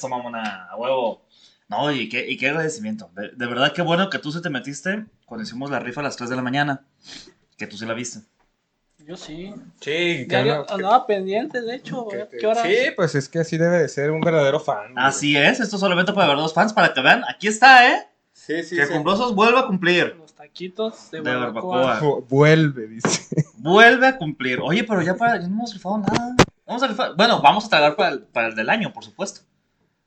Eso, mamona, a huevo. No, y qué, y qué agradecimiento. De, de verdad, qué bueno que tú se te metiste cuando hicimos la rifa a las 3 de la mañana. Que tú sí la viste. Yo sí. Sí, Diario- andaba pendiente, de hecho. ver ¿Qué hora? Sí, pues es que así debe de ser un verdadero fan. güey. Así es, esto solamente para ver dos fans, para que vean. Aquí está, ¿eh? Sí, sí, que sí. Cumbrosos vuelve a cumplir. Los taquitos de, De barbacoa. barbacoa. Vu- Vuelve, dice. Vuelve a cumplir. Oye, pero ya, para, ya no hemos rifado nada. Vamos a rifar. Bueno, vamos a tragar para el, para el del año, por supuesto.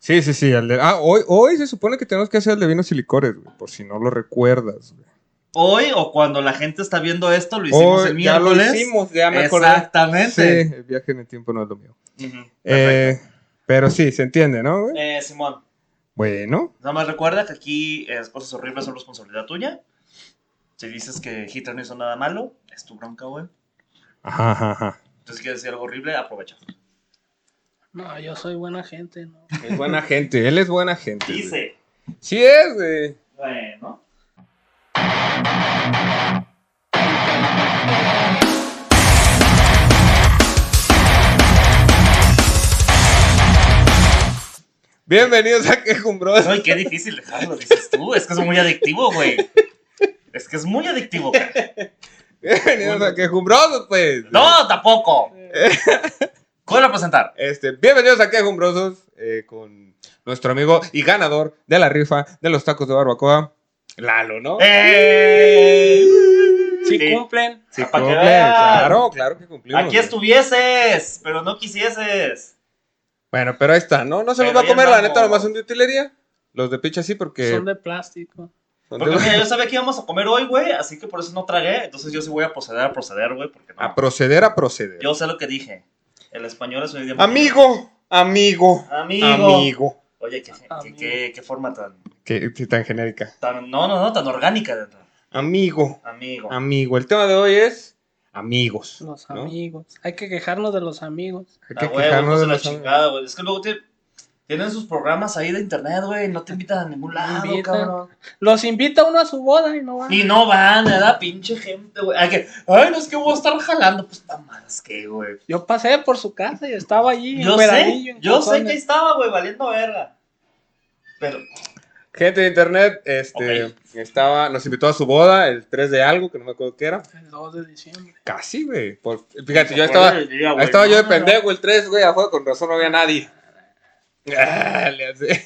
Sí, sí, sí. el de- Ah, hoy, hoy se supone que tenemos que hacer el de vinos y licores, güey, por si no lo recuerdas. güey. Hoy o cuando la gente está viendo esto, lo hicimos el Hoy ya lo miércoles. hicimos, ya me acordé. Exactamente. Sí, el viaje en el tiempo no es lo mío. Eh, pero sí, se entiende, ¿no? güey? Eh, Simón, Bueno, nada más recuerda que aquí eh, cosas horribles son responsabilidad tuya. Si dices que Hitler no hizo nada malo, es tu bronca, güey. ajá, ajá, ajá. Entonces, si quieres decir algo horrible, aprovecha. No, yo soy buena gente, ¿no? Es buena gente, él es buena gente. güey. Dice. Sí es, güey. Bueno. Bienvenidos a Quejumbrosos. Ay, qué difícil dejarlo, dices tú. Es que es muy adictivo, güey. Es que es muy adictivo, cara. Bienvenidos a Quejumbrosos, pues. No, tampoco. ¿Cuál a presentar? Este, bienvenidos a Quejumbrosos eh, con nuestro amigo y ganador de la rifa de los tacos de barbacoa, Lalo, ¿no? ¡Eh! Si Sí. cumplen. Sí, para que cumple, vean. claro, claro que cumplimos. Aquí estuvieses, pero no quisieses. Bueno, pero ahí está, ¿no? No se los va a comer, la neta, nomás son de utilería. Los de picha sí, porque. Son de plástico. Porque mira, yo sabía que íbamos a comer hoy, güey, así que por eso no tragué. Entonces yo sí voy a proceder a proceder, güey, porque no. A proceder a proceder. Yo sé lo que dije. El español es un idioma. Amigo, amigo, Amigo. amigo. Oye, qué, qué, Amigo. qué- qué forma tan, sí, tan genérica. tan. No, no, no, tan orgánica. de- Amigo, Amigo. amigo. El tema de hoy es amigos. Los ¿no? amigos. Hay que quejarnos de los amigos. Hay que Ah, quejarnos de de la los amigos. chingada, güey. Es que luego te- tienen sus programas ahí de internet, güey. No te invitan a ningún lado, cabrón. Los invita uno a su boda y no van. Y no van, ¿verdad? Pinche gente, güey. Ay, que, ay, no es que voy a estar jalando. Pues más que, güey. Yo pasé por su casa y estaba allí. Yo en sé, en yo sé que ahí estaba, güey, valiendo verga. Pero, Gente de internet, este, estaba, nos invitó a su boda el 3 de algo, que no me acuerdo qué era. El 2 de diciembre. Casi, güey. Por- Fíjate, yo ¿se estaba, día, estaba yo de pendejo el 3, güey, afuera, con razón no había nadie. Ah, le hace.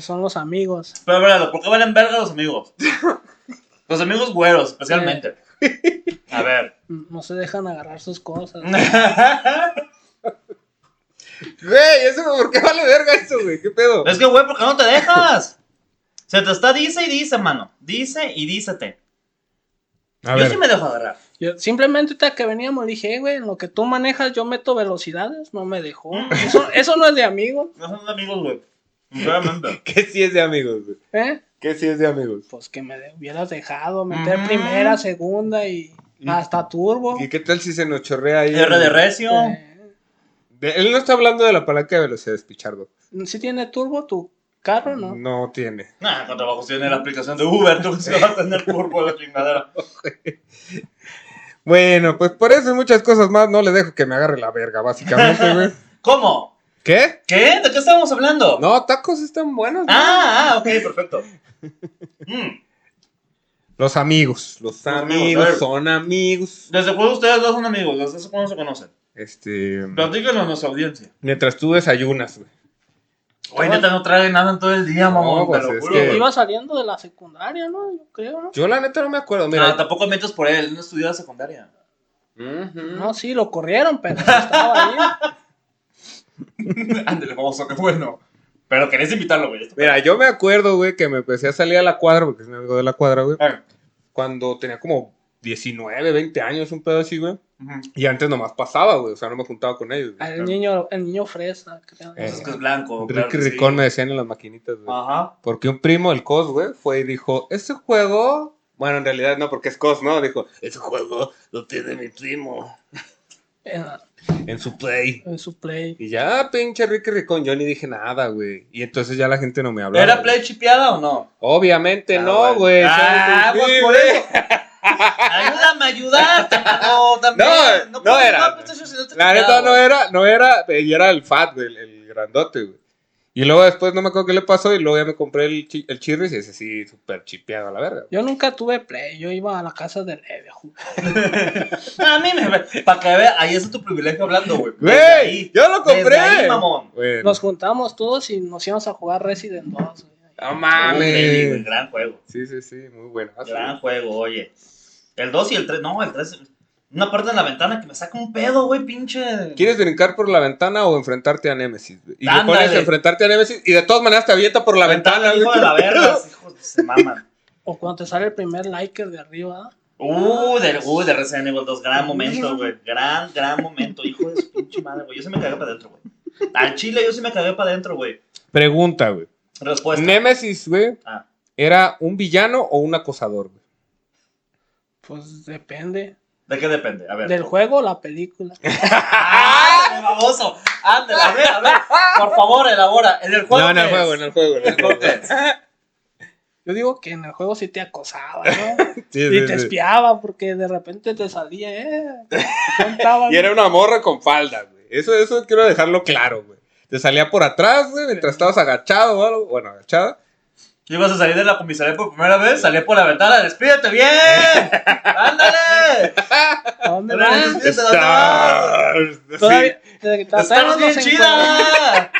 Son los amigos. Pero, verdad, ¿por qué valen verga los amigos? Los amigos güeros, especialmente. A ver. No se dejan agarrar sus cosas. Güey, eso, ¿por qué vale verga eso, güey? ¿Qué pedo? Es que, güey, ¿por qué no te dejas? Se te está dice y dice, mano. Dice y dícete. A Yo ver, sí me dejo agarrar. Yo simplemente ahorita que veníamos le dije, "Eh, güey, en lo que tú manejas yo meto velocidades. No me dejó. Eso, eso no es de amigos. No son amigos, güey. ¿qué sí es de amigos, güey? ¿Eh? ¿Qué sí es de amigos? Pues que me de- hubieras dejado meter Ujú. primera, segunda y hasta turbo. ¿Y qué tal si se nos chorrea ahí? R de recio. Eh, De- él no está hablando de la palanca de velocidades, Pichardo. si tiene turbo tu carro, ¿no? No tiene. Nah, con trabajo tiene la aplicación de Uber, tú sí vas a tener turbo la chingadera. Bueno, pues por eso y muchas cosas más no le dejo que me agarre la verga, básicamente, güey. ¿Cómo? ¿Qué? ¿Qué? ¿De qué estábamos hablando? No, tacos están buenos. güey. Ah, ah, ok, perfecto. Mm. Los amigos. Los amigos, a amigos son amigos. ¿Desde cuándo ustedes dos son amigos? ¿Desde cuándo se conocen? Este. Platíquenos a nuestra audiencia. Mientras tú desayunas, güey. Oye, neta, no trae nada en todo el día, mamón, No, pues, te lo es juro. que-. Iba saliendo de la secundaria, ¿no? Yo creo, ¿no? Yo la neta no me acuerdo. Mira. No, tampoco mientes por él, él no estudió la secundaria. No, sí, lo corrieron, pero estaba ahí. Ándale, famoso, qué bueno. Pero querés invitarlo, güey. Mira, yo me acuerdo, güey, que me empecé a salir a la cuadra, porque es mi amigo de la cuadra, güey. Ah, Cuando tenía como 19, 20 años, un pedo así, güey. Y antes nomás pasaba, güey. O sea, no me juntaba con ellos. güey. El niño, el niño fresa, creo. Eh, Es que es blanco. claro Ricky sí. Ricón me decían en las maquinitas, güey. Ajá. Porque un primo, el COS, güey, fue y dijo, ese juego... Bueno, en realidad no, porque es COS, ¿no? Dijo, ese juego lo tiene mi primo En, en su play. en su play. Y ya, pinche Ricky Ricón, yo ni dije nada, güey. Y entonces ya la gente no me hablaba. ¿Era play chipeada o no? Obviamente Ah, no, güey. Ah, pues güey. por eso. Ayúdame a ayudarte, no, también. No, no puedes era. no te La neta no era, no era, y era el fat, güey, el, el grandote, güey. Y luego después no me acuerdo qué le pasó y luego ya me compré el, chi- el Chirris y ese sí, súper chipeado a la verga. Yo nunca tuve play, yo iba a la casa de Leve a jugar. A mí me. Para que vea, ahí es tu privilegio hablando, güey. ¡Güey! ¡Yo lo compré! Desde ahí, mamón. Bueno. Nos juntamos todos y nos íbamos a jugar Resident 2. güey. ¡No mames! gran juego. Sí, sí, sí, muy bueno. Gran juego, oye. El 2 y el 3, no, el 3. Una parte en la ventana que me saca un pedo, güey, pinche. ¿Quieres brincar por la ventana o enfrentarte a Nemesis? Y Ándale. pones enfrentarte a Nemesis y de todas maneras te avienta por la ventana. hijo güey. de la verga, hijos, se maman. O cuando te sale el primer liker de arriba. Uh, de, uh, de Resident Evil 2, gran momento, güey. Gran, gran momento, hijo de su pinche madre, güey. Yo sí me cagué para adentro, güey. Al chile yo sí me cagué para adentro, güey. Pregunta, güey. Respuesta. Nemesis, güey, Ah. ¿era un villano o un acosador? güey? Pues depende. ¿De qué depende? A ver. Del juego o la película. ¡Ah! baboso! Ándale, a ver, a ver. Por favor, elabora. En el juego. no, en el ¿qué juego, en el juego. en el juego. Yo digo que en el juego sí te acosaba, ¿no? Sí, y sí, te sí. espiaba porque de repente te salía, ¿eh? Contaba, Y era una morra con falda, güey. Eso, eso quiero dejarlo claro, güey. Te salía por atrás, güey, mientras estabas agachado o algo. Bueno, agachada. Ibas a salir de la comisaría por primera vez, salí por la ventana, despídete bien. ¡Ándale! ¿A dónde vas? es- Stars. Todavía, te- te- todavía ¡Estás no bien chida!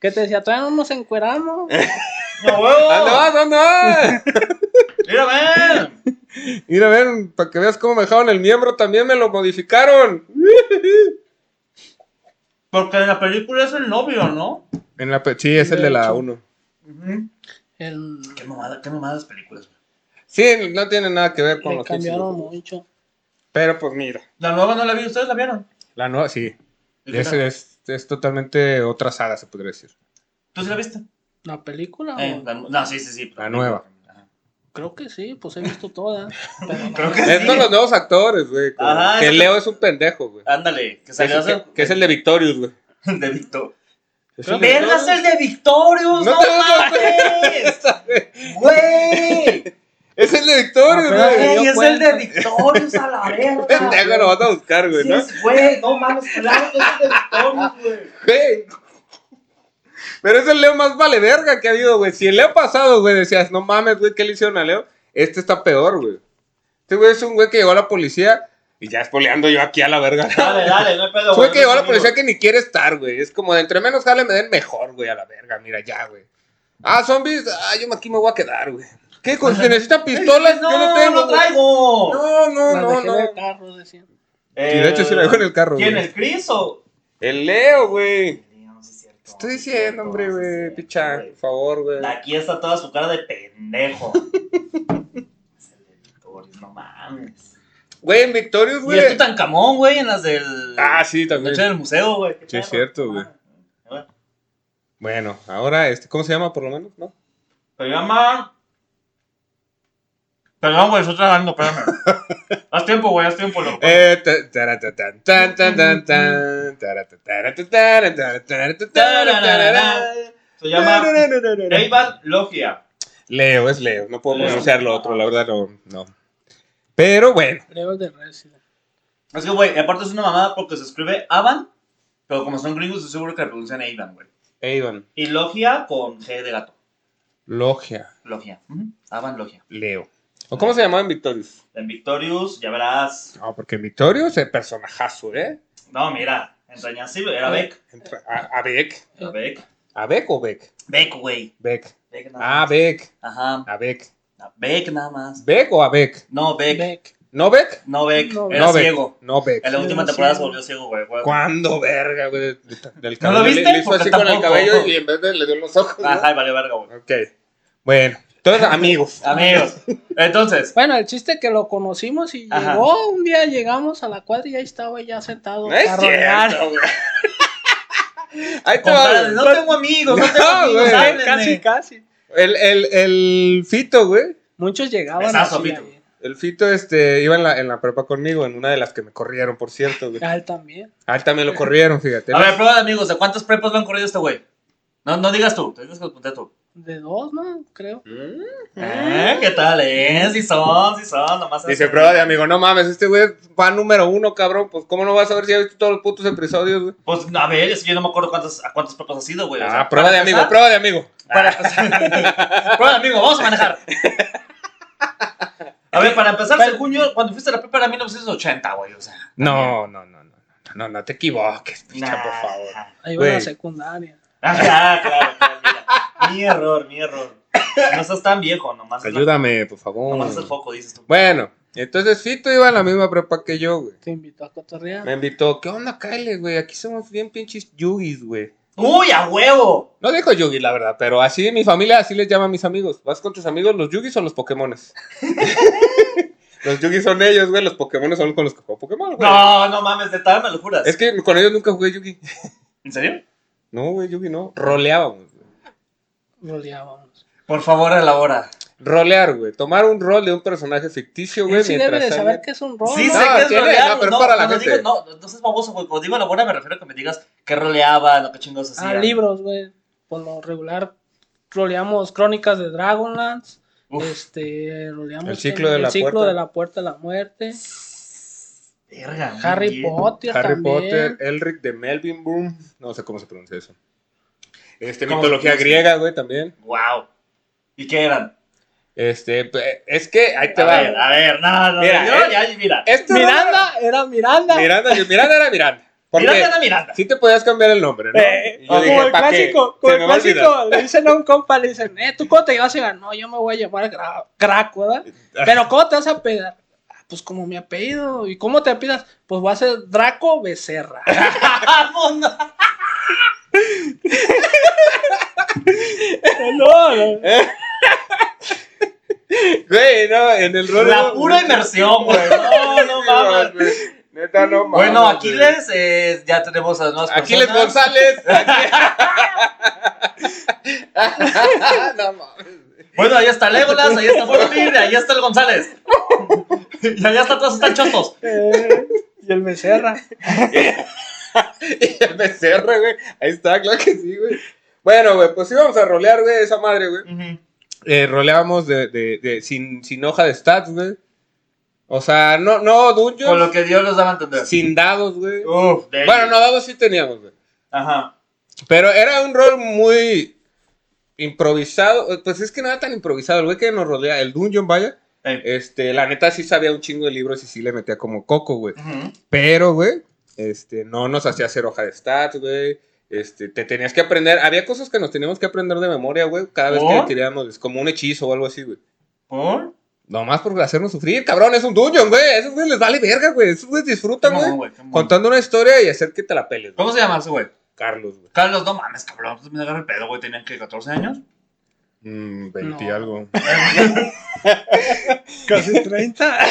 ¿Qué te decía? Todavía no nos encueramos. ¡No huevo! ¿Dónde vas? ¿Dónde vas? ¡Mira, ven! Mira, ven, para que veas cómo me dejaron el miembro, también me lo modificaron. Porque en la película es el novio, ¿no? En la pe- sí, es el de la 1. El, Qué mamada, qué mamadas películas, güey. Sí, no tiene nada que ver con le pinches cambiaron videojuegos. mucho. Pero pues mira, La nueva no la vi, ¿ustedes la vieron? la nueva, sí. ¿Y qué Es, tal? es, es totalmente otra saga, se podría decir. ¿Tú sí la viste? ¿La película? Eh, o- la no, sí, sí, sí. La nueva. Creo que sí, pues he visto todas. Pero no- Creo que Es sí. los nuevos actores, güey. Ajá, que Leo es un pendejo, güey. Ándale, que Que es, que- que es el de Victorious, güey. de Victor. Es el de ¡Vergas el de Victorious! No ¡No, te das mames! ¡Güey! Es el de Victorious, güey. me dio ¡Ey, es el de Victorious a la verga! Pendejo, lo vas a buscar, güey, Sí ¿no? es, güey, no mames, claro que es el de Victorious, güey. Güey. Pero es el Leo más vale verga que ha habido, güey. Si el Leo pasado, güey, decías, no mames, güey, ¿qué le hicieron a Leo? Este está peor, güey. Este güey es un güey que llegó a la policía y ya espoleando yo aquí a la verga. Dale, dale, no hay pedo, güey que llegó a la policía que ni quiere estar, güey. Es como de entre menos jale me den mejor, güey, a la verga. Mira, ya, güey. Ah, zombies, ah, yo aquí me voy a quedar, güey. ¿Qué? Con- Si necesitan pistolas, no, yo no tengo. no traigo. No, no, no, dejé en no. el carro, decían. Sí, de hecho sí la dejo en el carro, ¿Quién, güey. el Chris o...? El Leo, güey. No, sí es cierto. Estoy diciendo, hombre, güey. Picha, por favor, güey. Aquí está toda su cara de pendejo. es el de Victorious, no mames. Güey, en Victorious, Y güey. el Tutankamón, güey, en las del... Ah, sí, En también. el museo, güey. Sí, es cierto, güey. Ah, Bueno, ahora, este, ¿cómo se llama por lo menos? ¿No? Se llama... Perdón, güey, estoy trabajando, espérame. haz tiempo, güey, haz tiempo, loco. Eh, tan, tan, tan, tan. Se llama Eivan Logia. Leo, es Leo. No puedo Leo. pronunciar lo otro, la verdad no. no. Pero bueno, Leo de Resident. Es que, güey, aparte es una mamada porque se escribe Avan, pero como son gringos, estoy seguro que le pronuncian Eivan, güey. Avon, Y Logia con G de gato. Logia, Logia. Ujú. Avan Logia. Leo. ¿O cómo se llamaba en Victorious? En Victorious, ya verás. No, porque en Victorious es personajazo, ¿eh? No, mira, entrañable, era Beck. Entra- A, a Beck. Era Beck. ¿A Beck o Beck? Beck, güey. Beck. Beck Ah. Beck. Ajá. A Beck. A Beck nada más. ¿Beck o a Beck? No, Beck. Beck. ¿No Beck? No, Beck. No, Era no Beck. ciego. No Beck. En la última temporada se volvió ciego, güey. güey. ¿Cuándo, verga, güey? Del- Del ¿No lo cabello. viste? Le, le hizo Porque así con el cabello y en vez de le dio los ojos. ¿no? Ajá, y vale verga, güey. Ok. Bueno, entonces, amigos. Amigos, entonces, Bueno, el chiste que lo conocimos y Ajá. llegó, un día llegamos a la cuadra y ahí estaba ya sentado No es cierto, güey. Ahí te va. compadre, no tengo amigos, no tengo No, amigos, güey. Casi, casi. El, el, el Fito, güey. Muchos llegaban Besazo, así. El Fito este, iba en la, en la prepa conmigo, en una de las que me corrieron, por cierto, güey. A él también. A él también lo corrieron, fíjate. A ver, prueba de amigos, ¿de cuántas prepas lo han corrido este güey? No, no digas tú, te digas que lo conté tú. De dos, ¿no? Creo. ¿Eh? ¿Qué tal, eh? Sí son, sí son, nomás. Dice prueba de amigo, no mames, este güey es fan número uno, cabrón. Pues, ¿cómo no vas a ver si has visto todos los putos episodios, güey? Pues, a ver, es que yo no me acuerdo cuántas, a cuántas pruebas has ido, güey. o Ah, sea, prueba de amigo, prueba de amigo. Para prueba de amigo, vamos a manejar. A ver, para empezar, según yo, cuando fuiste a la prepa era 1980, güey, o sea. No, no, no, no, no, no, no te equivoques, picha, Nah. por favor. Ahí va la secundaria. Ah, claro, claro, claro, mira. Mi error, mi error. No estás tan viejo, nomás. Ayúdame, por favor. Nomás es el foco, dices tú. Bueno, entonces Fito iba a la misma prepa que yo, güey. Te invitó a cotorrear. Me invitó, ¿qué onda, Kyle, güey? Aquí somos bien pinches yugis, güey. ¡Uy, a huevo! No dijo yugi, la verdad, pero así mi familia así les llama a mis amigos. ¿Vas con tus amigos los yugis o los pokémones? los yugis son ellos, güey, los pokémones son con los que juego Pokémon, güey. No, no mames, de tal me lo juras. Es que con ellos nunca jugué yugi. ¿En serio? No, güey, yugi no. Roleábamos, güey. Roleábamos. Por favor, elabora. Rolear, güey. Tomar un rol de un personaje ficticio, güey, sí debe mientras de saber qué es un rol. Sí, ¿no? sé No, que es tiene, rolear. no, pero es para la cuando gente. Digo, no, no baboso, güey. Cuando digo elabora, me refiero a que me digas qué roleaban o qué chingos Ah, hacían. libros, güey. Por lo regular, roleamos Crónicas de Dragonlance. Uf. Este, roleamos El ciclo de la ciclo puerta. de la puerta de la muerte. Verga, Harry bien. Potter Harry también. Potter, Elric de Melvin Boom. No sé cómo se pronuncia eso. Este, ¿Cómo mitología griega, güey, también. Wow. ¿Y qué eran? Este, pe- es que ahí te a va. ver, a ver, no, no, Mira, yo, ya, mira. Este Miranda era Miranda. Miranda, Miranda era Miranda. Porque Miranda era Miranda. sí te podías cambiar el nombre, ¿no? Eh, como dije, el clásico, como el clásico, le dicen a un compa, le dicen, eh, ¿tú cómo te vas a llevar? No, yo me voy a llamar Graco, ¿verdad? Pero ¿cómo te vas a pedar? "Ah, Pues como mi apellido. ¿Y cómo te apidas? Pues voy a ser Draco Becerra. No, no. Güey, no, en el rol. La pura inmersión, güey. No, no mames. güey. Neta, no mames. Bueno. Aquiles, eh, ya tenemos a las nuevas Aquiles personas. González. no mames. Bueno, ahí está Legolas, ahí está Boromir, ahí está el González. y allá están todos, están chotos. Eh, y el Becerra. Y el becerro, güey. Ahí está, claro que sí, güey. Bueno, güey, pues íbamos a rolear, güey, esa madre, güey. Eh, roleábamos de, de, de, sin, sin hoja de stats, güey. O sea, no, no dungeons. Con lo que Dios nos daba a entender. Sin dados, güey. Uf, Bueno, no, dados sí teníamos, güey. Ajá. Pero era un rol muy improvisado. Pues es que no era tan improvisado. El güey que nos rodea, el dungeon, vaya. Ey. Este, la neta sí sabía un chingo de libros y sí le metía como coco, güey. Pero, güey, este, no nos hacía hacer hoja de stats, güey. Este, te tenías que aprender. Había cosas que nos teníamos que aprender de memoria, güey. Cada vez ¿Por? que tirábamos, es como un hechizo o algo así, güey. ¿Por? Nomás por hacernos sufrir, cabrón, es un dungeon, güey. A esos güeyes les vale verga, güey. Esos güeyes disfrutan, güey. Contando una historia y hacer que te la peles, güey. ¿Cómo se llama ese güey? Carlos, güey. Carlos, no mames, cabrón. Pues me agarra el pedo, güey. Tenían que 14 años. Mm, 20 y No. algo. Casi 30.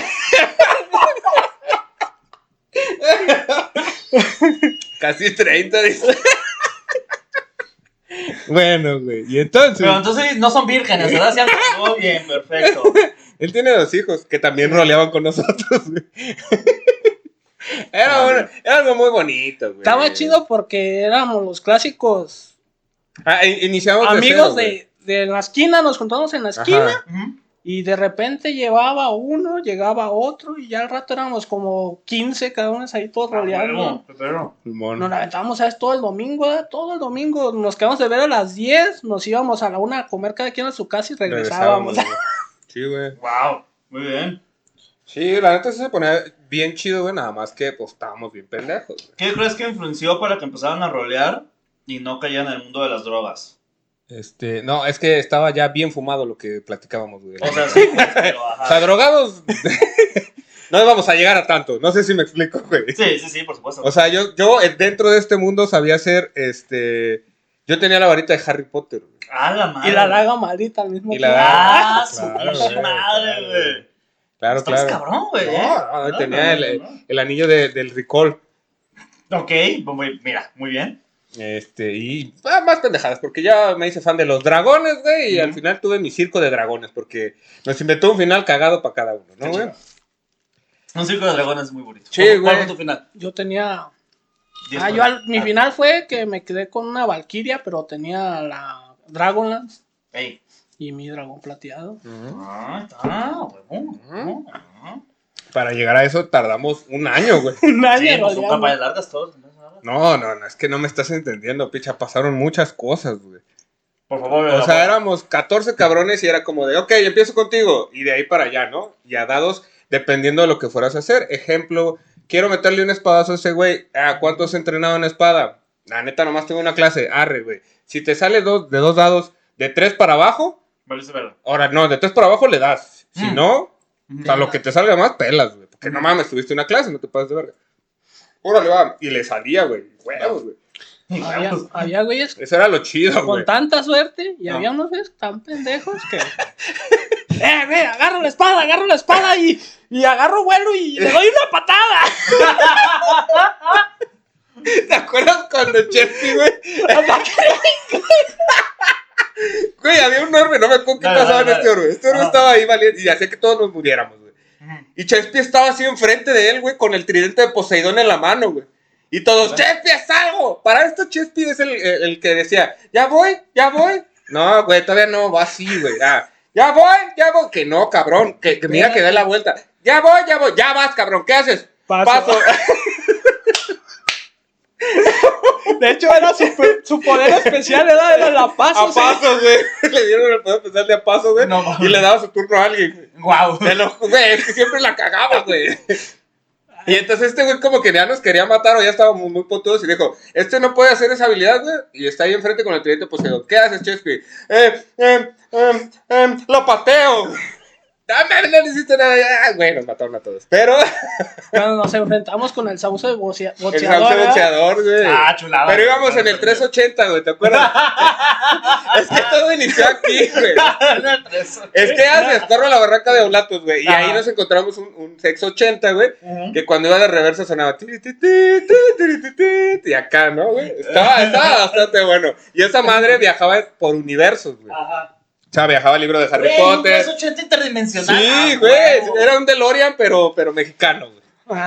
Casi 30, dice. bueno, güey. Y entonces, Pero entonces no son vírgenes, ¿verdad? Sí, Muy bien, perfecto. él tiene dos hijos que también roleaban con nosotros, güey. Era, bueno- era algo muy bonito, güey. Estaba chido porque éramos los clásicos Ah, in- iniciamos de amigos cero, güey. de, de la esquina, nos juntamos en la esquina Ajá. Ujú. Y de repente llevaba uno, llegaba otro y ya al rato éramos como 15 cada uno ahí todos Ah, roleando. huevo, pero- Simón. Nos aventábamos, ¿sabes? Todo el domingo, ¿eh? todo el domingo. Nos quedamos de ver a las 10, nos íbamos a la una a comer cada quien a su casa y regresábamos. Sí, güey. Wow, muy bien. Sí, la neta sí se ponía bien chido, güey. Nada más que, pues, estábamos bien pendejos, güey. ¿Qué crees que influenció para que empezaran a rolear y no caían en el mundo de las drogas? Este, no, es que estaba ya bien fumado lo que platicábamos, güey. O sea, sí, pero, ajá. O sea, drogados. no íbamos a llegar a tanto. No sé si me explico, güey. Sí, sí, sí, por supuesto. O sea, yo, yo eh, dentro de este mundo sabía hacer, este. Yo tenía la varita de Harry Potter. güey. ah, la madre. Y la daga maldita al mismo Y la tiempo. Ah, su Claro, pinche güey, madre, claro, güey. Claro, Estás claro. cabrón, güey. No, ¿eh? no, No, tenía no, el, no, no. el anillo de- del recall. Ok, pues, mira, muy bien. Este, y ah, más pendejadas, porque ya me hice fan de los dragones, güey, y al final tuve mi circo de dragones, porque nos inventó un final cagado para cada uno, ¿no, güey? Un circo de dragones es muy bonito. Sí, ¿Cuál- ¿Cuál güey. fue tu final? Yo tenía. Diez Ah, yo al- mi Ah, final fue que me quedé con una Valkyria, pero tenía la Dragonlance. Ey. y mi dragón plateado. Ah, está, huevón. Ah. Para llegar a eso tardamos un año, güey. Un año Sí, pues son campañas largas todos. No, no, no, es que no me estás entendiendo, picha. Pasaron muchas cosas, güey. Por favor, O sea, éramos 14 cabrones y era como de, ok, empiezo contigo. Y de ahí para allá, ¿no? Y a dados, dependiendo de lo que fueras a hacer. Ejemplo, quiero meterle un espadazo a ese güey. Ah, ¿cuánto has entrenado en espada? La neta, nomás tengo una clase. Arre, güey. Si te sale dos, de dos dados, de tres para abajo, Vale, ahora no, de tres para abajo le das. Si Mm. no, o sea, lo que te salga más, pelas, güey. Porque no mames, tuviste una clase, no te pases de verga. Órale, va. Y le salía, güey. Huevos, güey. Había, había güeyes Eso era lo chido, con güey. tanta suerte y No. había unos güeyes tan pendejos que. ¡Eh, ve! Agarro la espada, agarro la espada y, y agarro vuelo y le doy una patada. ¿Te acuerdas cuando Chespi, güey? Güey, había un orbe, no me acuerdo qué pasaba en este orbe. Este orbe Ajá. estaba ahí valiente y hacía que todos nos muriéramos, Y Chespi estaba así enfrente de él, güey, con el tridente de Poseidón en la mano, güey. Y todos, Chespi, haz algo. Para esto Chespi es el, el- el que decía, ya voy, ya voy. No, güey, todavía no, va así, güey. Ah, ya voy, ya voy. Que no, cabrón, que, que mira que dé la vuelta. Ya voy, ya voy, ya vas, cabrón, ¿qué haces? Paso. De hecho, era su, su poder especial, era, era la paz. A o sea, paso, güey. Le dieron el poder especial de a paso, güey. No, y le daba su turno a alguien. Wow. Güey, es que siempre la cagaba, güey. Y entonces este güey como que ya nos quería matar o ya estábamos muy potudos y dijo, este no puede hacer esa habilidad, güey. Y está ahí enfrente con el tridente Poseidón. ¿Qué haces, Chespi? Eh, em, em, em, lo pateo. Dame, no hiciste nada. Ah, güey, nos mataron a todos. Pero Cuando nos enfrentamos con el sauce de bocea- el boxeador. sauce boxeador, güey. Ah, chulada. Pero íbamos en el 380, güey, ¿te acuerdas? es que todo inició aquí, güey. Es que haces, corro a la barranca de Oblatos, güey. Y Ajá. ahí nos encontramos un, un Sex 80, güey. Que cuando iba de reversa sonaba. Y acá, ¿no, güey? Estaba, estaba bastante bueno. Y esa madre viajaba por universos, güey. Ajá. O sea, viajaba el libro de Harry Güey, un Potter. 380 interdimensional. Sí, Ah, güey. Era un DeLorean, pero, pero mexicano, güey.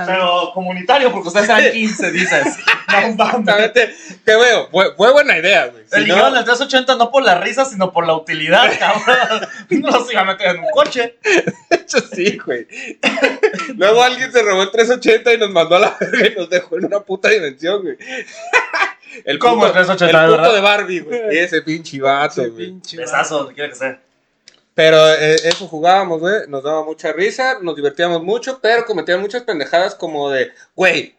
Pero comunitario, porque ustedes eran 15, dices. No. Exactamente. Que veo, fue, fue buena idea, güey. Si Eligieron no- el 380 no por la risa, sino por la utilidad, cabrón. No se iba a meter en un coche. De hecho, sí, güey. Luego alguien se robó el 380 y nos mandó a la verga y nos dejó en una puta dimensión, güey. El ¿Cómo puto, el 380, el puto verdad? de Barbie, güey. Ese pinche vato, ese güey. pinche. Besazo, donde quiera que sea. Pero eh, eso jugábamos, güey. Nos daba mucha risa, nos divertíamos mucho, pero cometían muchas pendejadas como de, güey.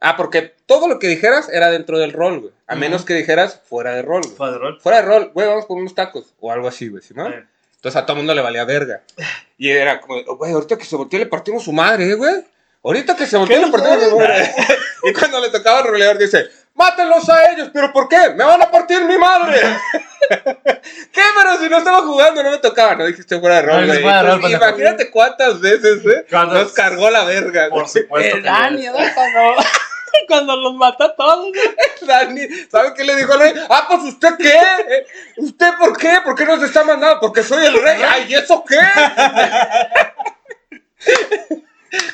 Ah, porque todo lo que dijeras era dentro del rol, güey. A menos que dijeras fuera de rol, güey. Fue de rol. Fuera de rol, güey, vamos por unos tacos. O algo así, güey, ¿sí, no? Eh. Entonces a todo mundo le valía verga. Y era como, güey, ahorita que se volteó le partimos su madre, ¿eh, güey. Ahorita que se volteó le partimos su madre. y cuando le tocaba el roleador dice, mátenlos a ellos, pero ¿por qué? Me van a partir mi madre. ¿Qué? Pero si no estaba jugando, no me tocaba. No dijiste fuera de No, rol, dijiste güey. fuera de rol, Entonces, pendejo. imagínate cuántas veces, ¿eh? ¿Cuántas? Nos cargó la verga, güey. Por supuesto. El Dani, no. Cuando, cuando los mata a todos. ¿no? Dani, ¿sabe qué le dijo al rey? Ah, pues usted qué? ¿Usted por qué? ¿Por qué nos está mandando? Porque soy el rey. Ay, ¿y eso qué?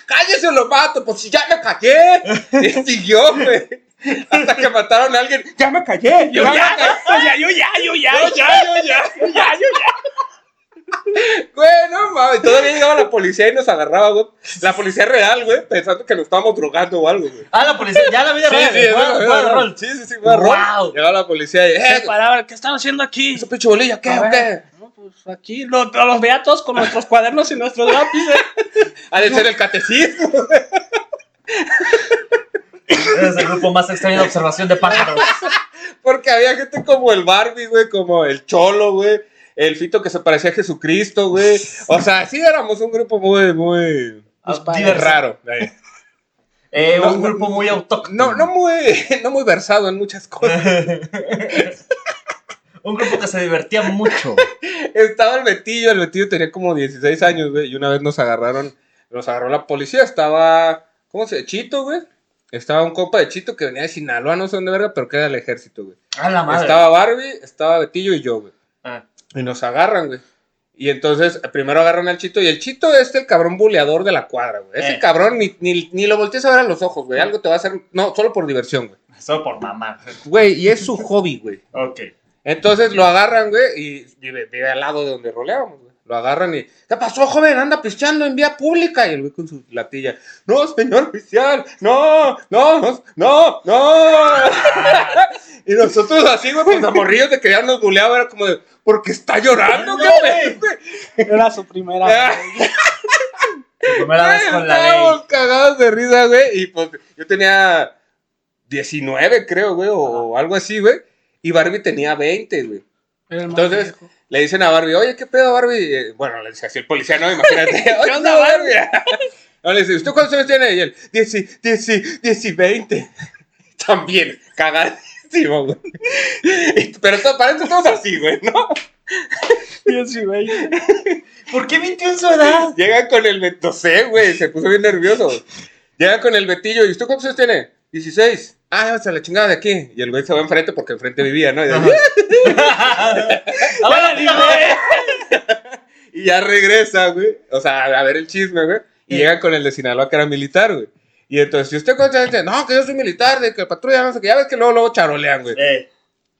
Cállese o lo mato, pues si ya me callé. Y siguió, güey. Hasta que mataron a alguien. Ya me callé. Yo ya me ya, yo ya, yo ya, yo ya, Yo ya, yo ya. yo ya, yo ya. Güey, no mames. Todavía llegaba la policía y nos agarraba, güey. La policía real, güey, pensando que nos estábamos drogando o algo, güey. Ah, la policía, ya la vida Sí, real. sí, fue- eso. rol. Sí, sí, sí, fue de rol. Wow. Llegaba la policía y, eh, paraban, ¿qué están haciendo aquí? esa pinche bolilla, ¿qué o qué? No, pues aquí lo- los veía todos con nuestros cuadernos y nuestros lápices. Ha de ser el catecismo. Es el grupo más extraño de observación de pájaros. Porque había gente como el Barbie, güey, como el Cholo, güey. El Fito que se parecía a Jesucristo, güey. O sea, sí éramos un grupo muy, muy. Diverso. raro. ahí. Eh, No, un grupo muy autóctono. No, no muy, no muy versado en muchas cosas. un grupo que se divertía mucho. Estaba el Betillo, el Betillo tenía como 16 años, güey. Y una vez nos agarraron, nos agarró la policía. Estaba, ¿cómo se Chito, güey. Estaba un compa de Chito que venía de Sinaloa, no sé dónde verga, pero que era del ejército, güey. A la madre. Estaba Barbie, estaba Betillo y yo, güey. Ah. Y nos agarran, güey. Y entonces, primero agarran al Chito. Y el Chito es el cabrón buleador de la cuadra, güey. Ese Eh. cabrón ni, ni, ni lo voltees a ver a los ojos, güey. Algo te va a hacer. No, solo por diversión, güey. Solo por mamá. Güey, y es su hobby, güey. Ok. Entonces lo agarran, güey, y vive, vive al lado de donde roleábamos, güey. Lo agarran y, ¿qué pasó, joven? Anda pisteando en vía pública. Y el güey con su latilla, no, señor oficial, no, no, no, no, y nosotros así, güey, pues a morrillos de que ya nos buleaba, era como de, porque está llorando, güey. Era su primera vez. Su primera vez con la Estábamos ley. cagados de risa, güey. Y pues yo tenía 19, creo, güey, o, o algo así, güey. Y Barbie tenía 20, güey. Era el más Entonces, viejo. Le dicen a Barbie, oye, ¿qué pedo, Barbie? Eh, bueno, le dice así el policía, ¿no? Imagínate. ¿Qué onda, Barbie? no, le dice, ¿usted cuántos años tiene? Y él, 10, 10, 10 y 20. También, cagadísimo, güey. Pero todo, para eso todos así, güey, ¿no? Diez y veinte. ¿Por qué mintió en su edad? Llega con el no sé, güey, se puso bien nervioso. Llega con el Betillo, ¿y usted cuántos años tiene? 16. Ah, llévate a la chingada de aquí. Y el güey se va enfrente porque enfrente vivía, ¿no? Y, de- Ahora dime. y ya regresa, güey. O sea, a ver el chisme, güey. Y llega con el de Sinaloa que era militar, güey. Y entonces, ¿y usted cuántos años tiene? No, que yo soy militar, de que patrulla, no sé qué. Ya ves que luego, luego charolean, güey. Eh,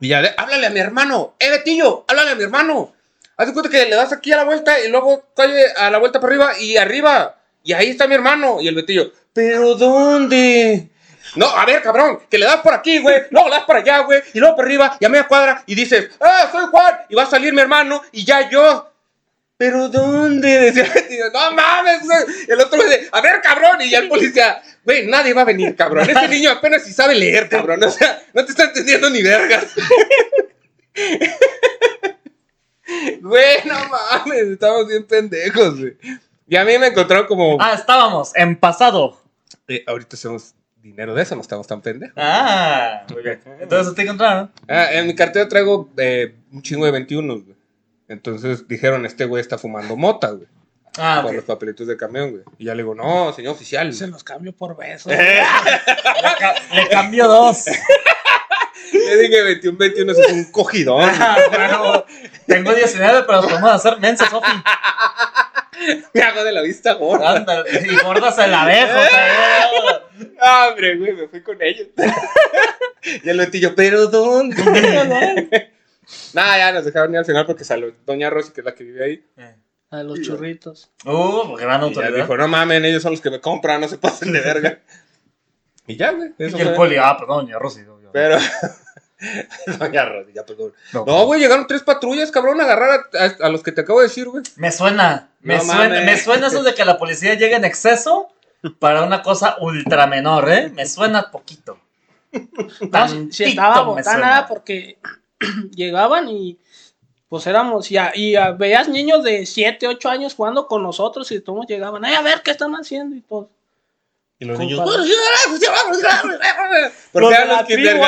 Y ya, le- háblale a mi hermano. ¡Eh, Betillo! ¡Háblale a mi hermano! Haz de cuenta que le das aquí a la vuelta y luego calle a la vuelta para arriba y arriba. Y ahí está mi hermano. Y el Betillo, ¿pero dónde? No, a ver, cabrón, que le das por aquí, güey. Luego le das para allá, güey. Y luego para arriba y a media cuadra. Y dices, ¡ah, soy Juan! Y va a salir mi hermano y ya yo. ¿Pero dónde? No mames, güey. Y el otro dice, a ver, cabrón. Y ya el policía, güey, nadie va a venir, cabrón. Este niño apenas si sabe leer, cabrón. O sea, no te está entendiendo ni vergas. Güey, no mames, estamos bien pendejos, güey. Y a mí me encontraron como. Ah, estábamos en pasado. eh, ahorita hacemos dinero de eso, no estamos tan pendejos. Ah, muy bien. Entonces te encontraron. Ah, en mi cartera traigo eh, un chingo de 21, güey. Entonces dijeron, este güey está fumando mota, güey. Ah, Por ok. los papelitos de camión, güey. Y ya le digo, no, señor oficial. Se los cambio por besos. Eh, Le, ca- le cambió dos. Le dije 21, 21, eso es un cogidón. Ah, bueno, tengo 19, pero los podemos hacer mensa, Sofi. Me hago de la vista gorda. Ándale, y gorda se la dejo. cabrón. Ah, Hombre, güey, me fui con ellos. y el Betillo, ¿pero dónde? Nada, ya nos dejaron ir al final porque salió Doña Rosy, que es la que vive ahí. A los churritos. Uh, gran Y autoridad. dijo, no mamen, ellos son los que me compran, no se pasen de verga. y ya, güey. eso Y el poli, ah, perdón, ya Rosy. Pero. Doña perdón. No. No, güey, llegaron tres patrullas, cabrón, a agarrar a, a- a los que te acabo de decir, güey. Me suena, me No suena, mames. me suena eso de que la policía llega en exceso para una cosa ultra menor, ¿eh? Me suena poquito. Si- Tantito si estaba me botana suena. era porque llegaban y pues éramos, y, a- y a- veías niños de 7, 8 años jugando con nosotros y todos llegaban, ay, a ver qué están haciendo y todo. Y los niños, eran los.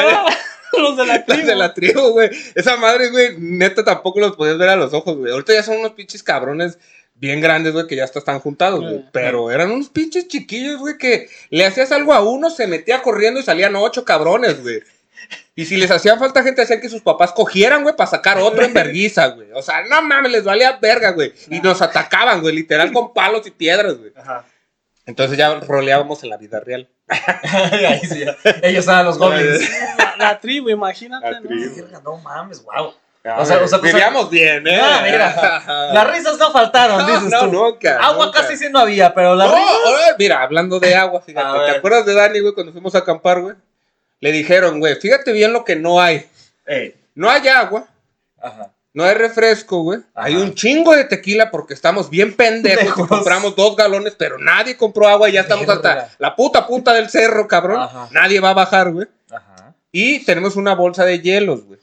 ¿verdad? Los de la Los tribu. de la tribu, güey. Esa madre, güey, neta tampoco los podías ver a los ojos, güey. Ahorita ya son unos pinches cabrones bien grandes, güey, que ya hasta están juntados, güey. Eh. Pero eran unos pinches chiquillos, güey, que le hacías algo a uno, se metía corriendo y salían ocho cabrones, güey. Y si les hacía falta gente, hacían que sus papás cogieran, güey, para sacar otro en verguiza, güey. O sea, no mames, les valía verga, güey. Y nos atacaban, güey, literal con palos y piedras, güey. Ajá. Entonces ya roleábamos en la vida real. Ahí sí, ya. Ellos eran los goblins. La, la tribu, imagínate. La ¿no? tribu. Verga, No mames, wow. O sea, o sea, vivíamos bien, ¿eh? Ah, mira. Las risas no faltaron, No, dices no, tú. nunca, Agua nunca. casi sí no había, pero la No, mira, hablando de agua, fíjate. ¿Te acuerdas de Dani, güey, cuando fuimos a acampar, güey? Le dijeron, güey, fíjate bien lo que no hay. Ey, No hay agua, ajá. No hay refresco, güey. Hay un chingo de tequila porque estamos bien pendejos compramos dos galones, pero nadie compró agua y ya estamos hasta la puta punta del cerro, cabrón. Ajá. Nadie va a bajar, güey. Ajá. Y tenemos una bolsa de hielos, güey.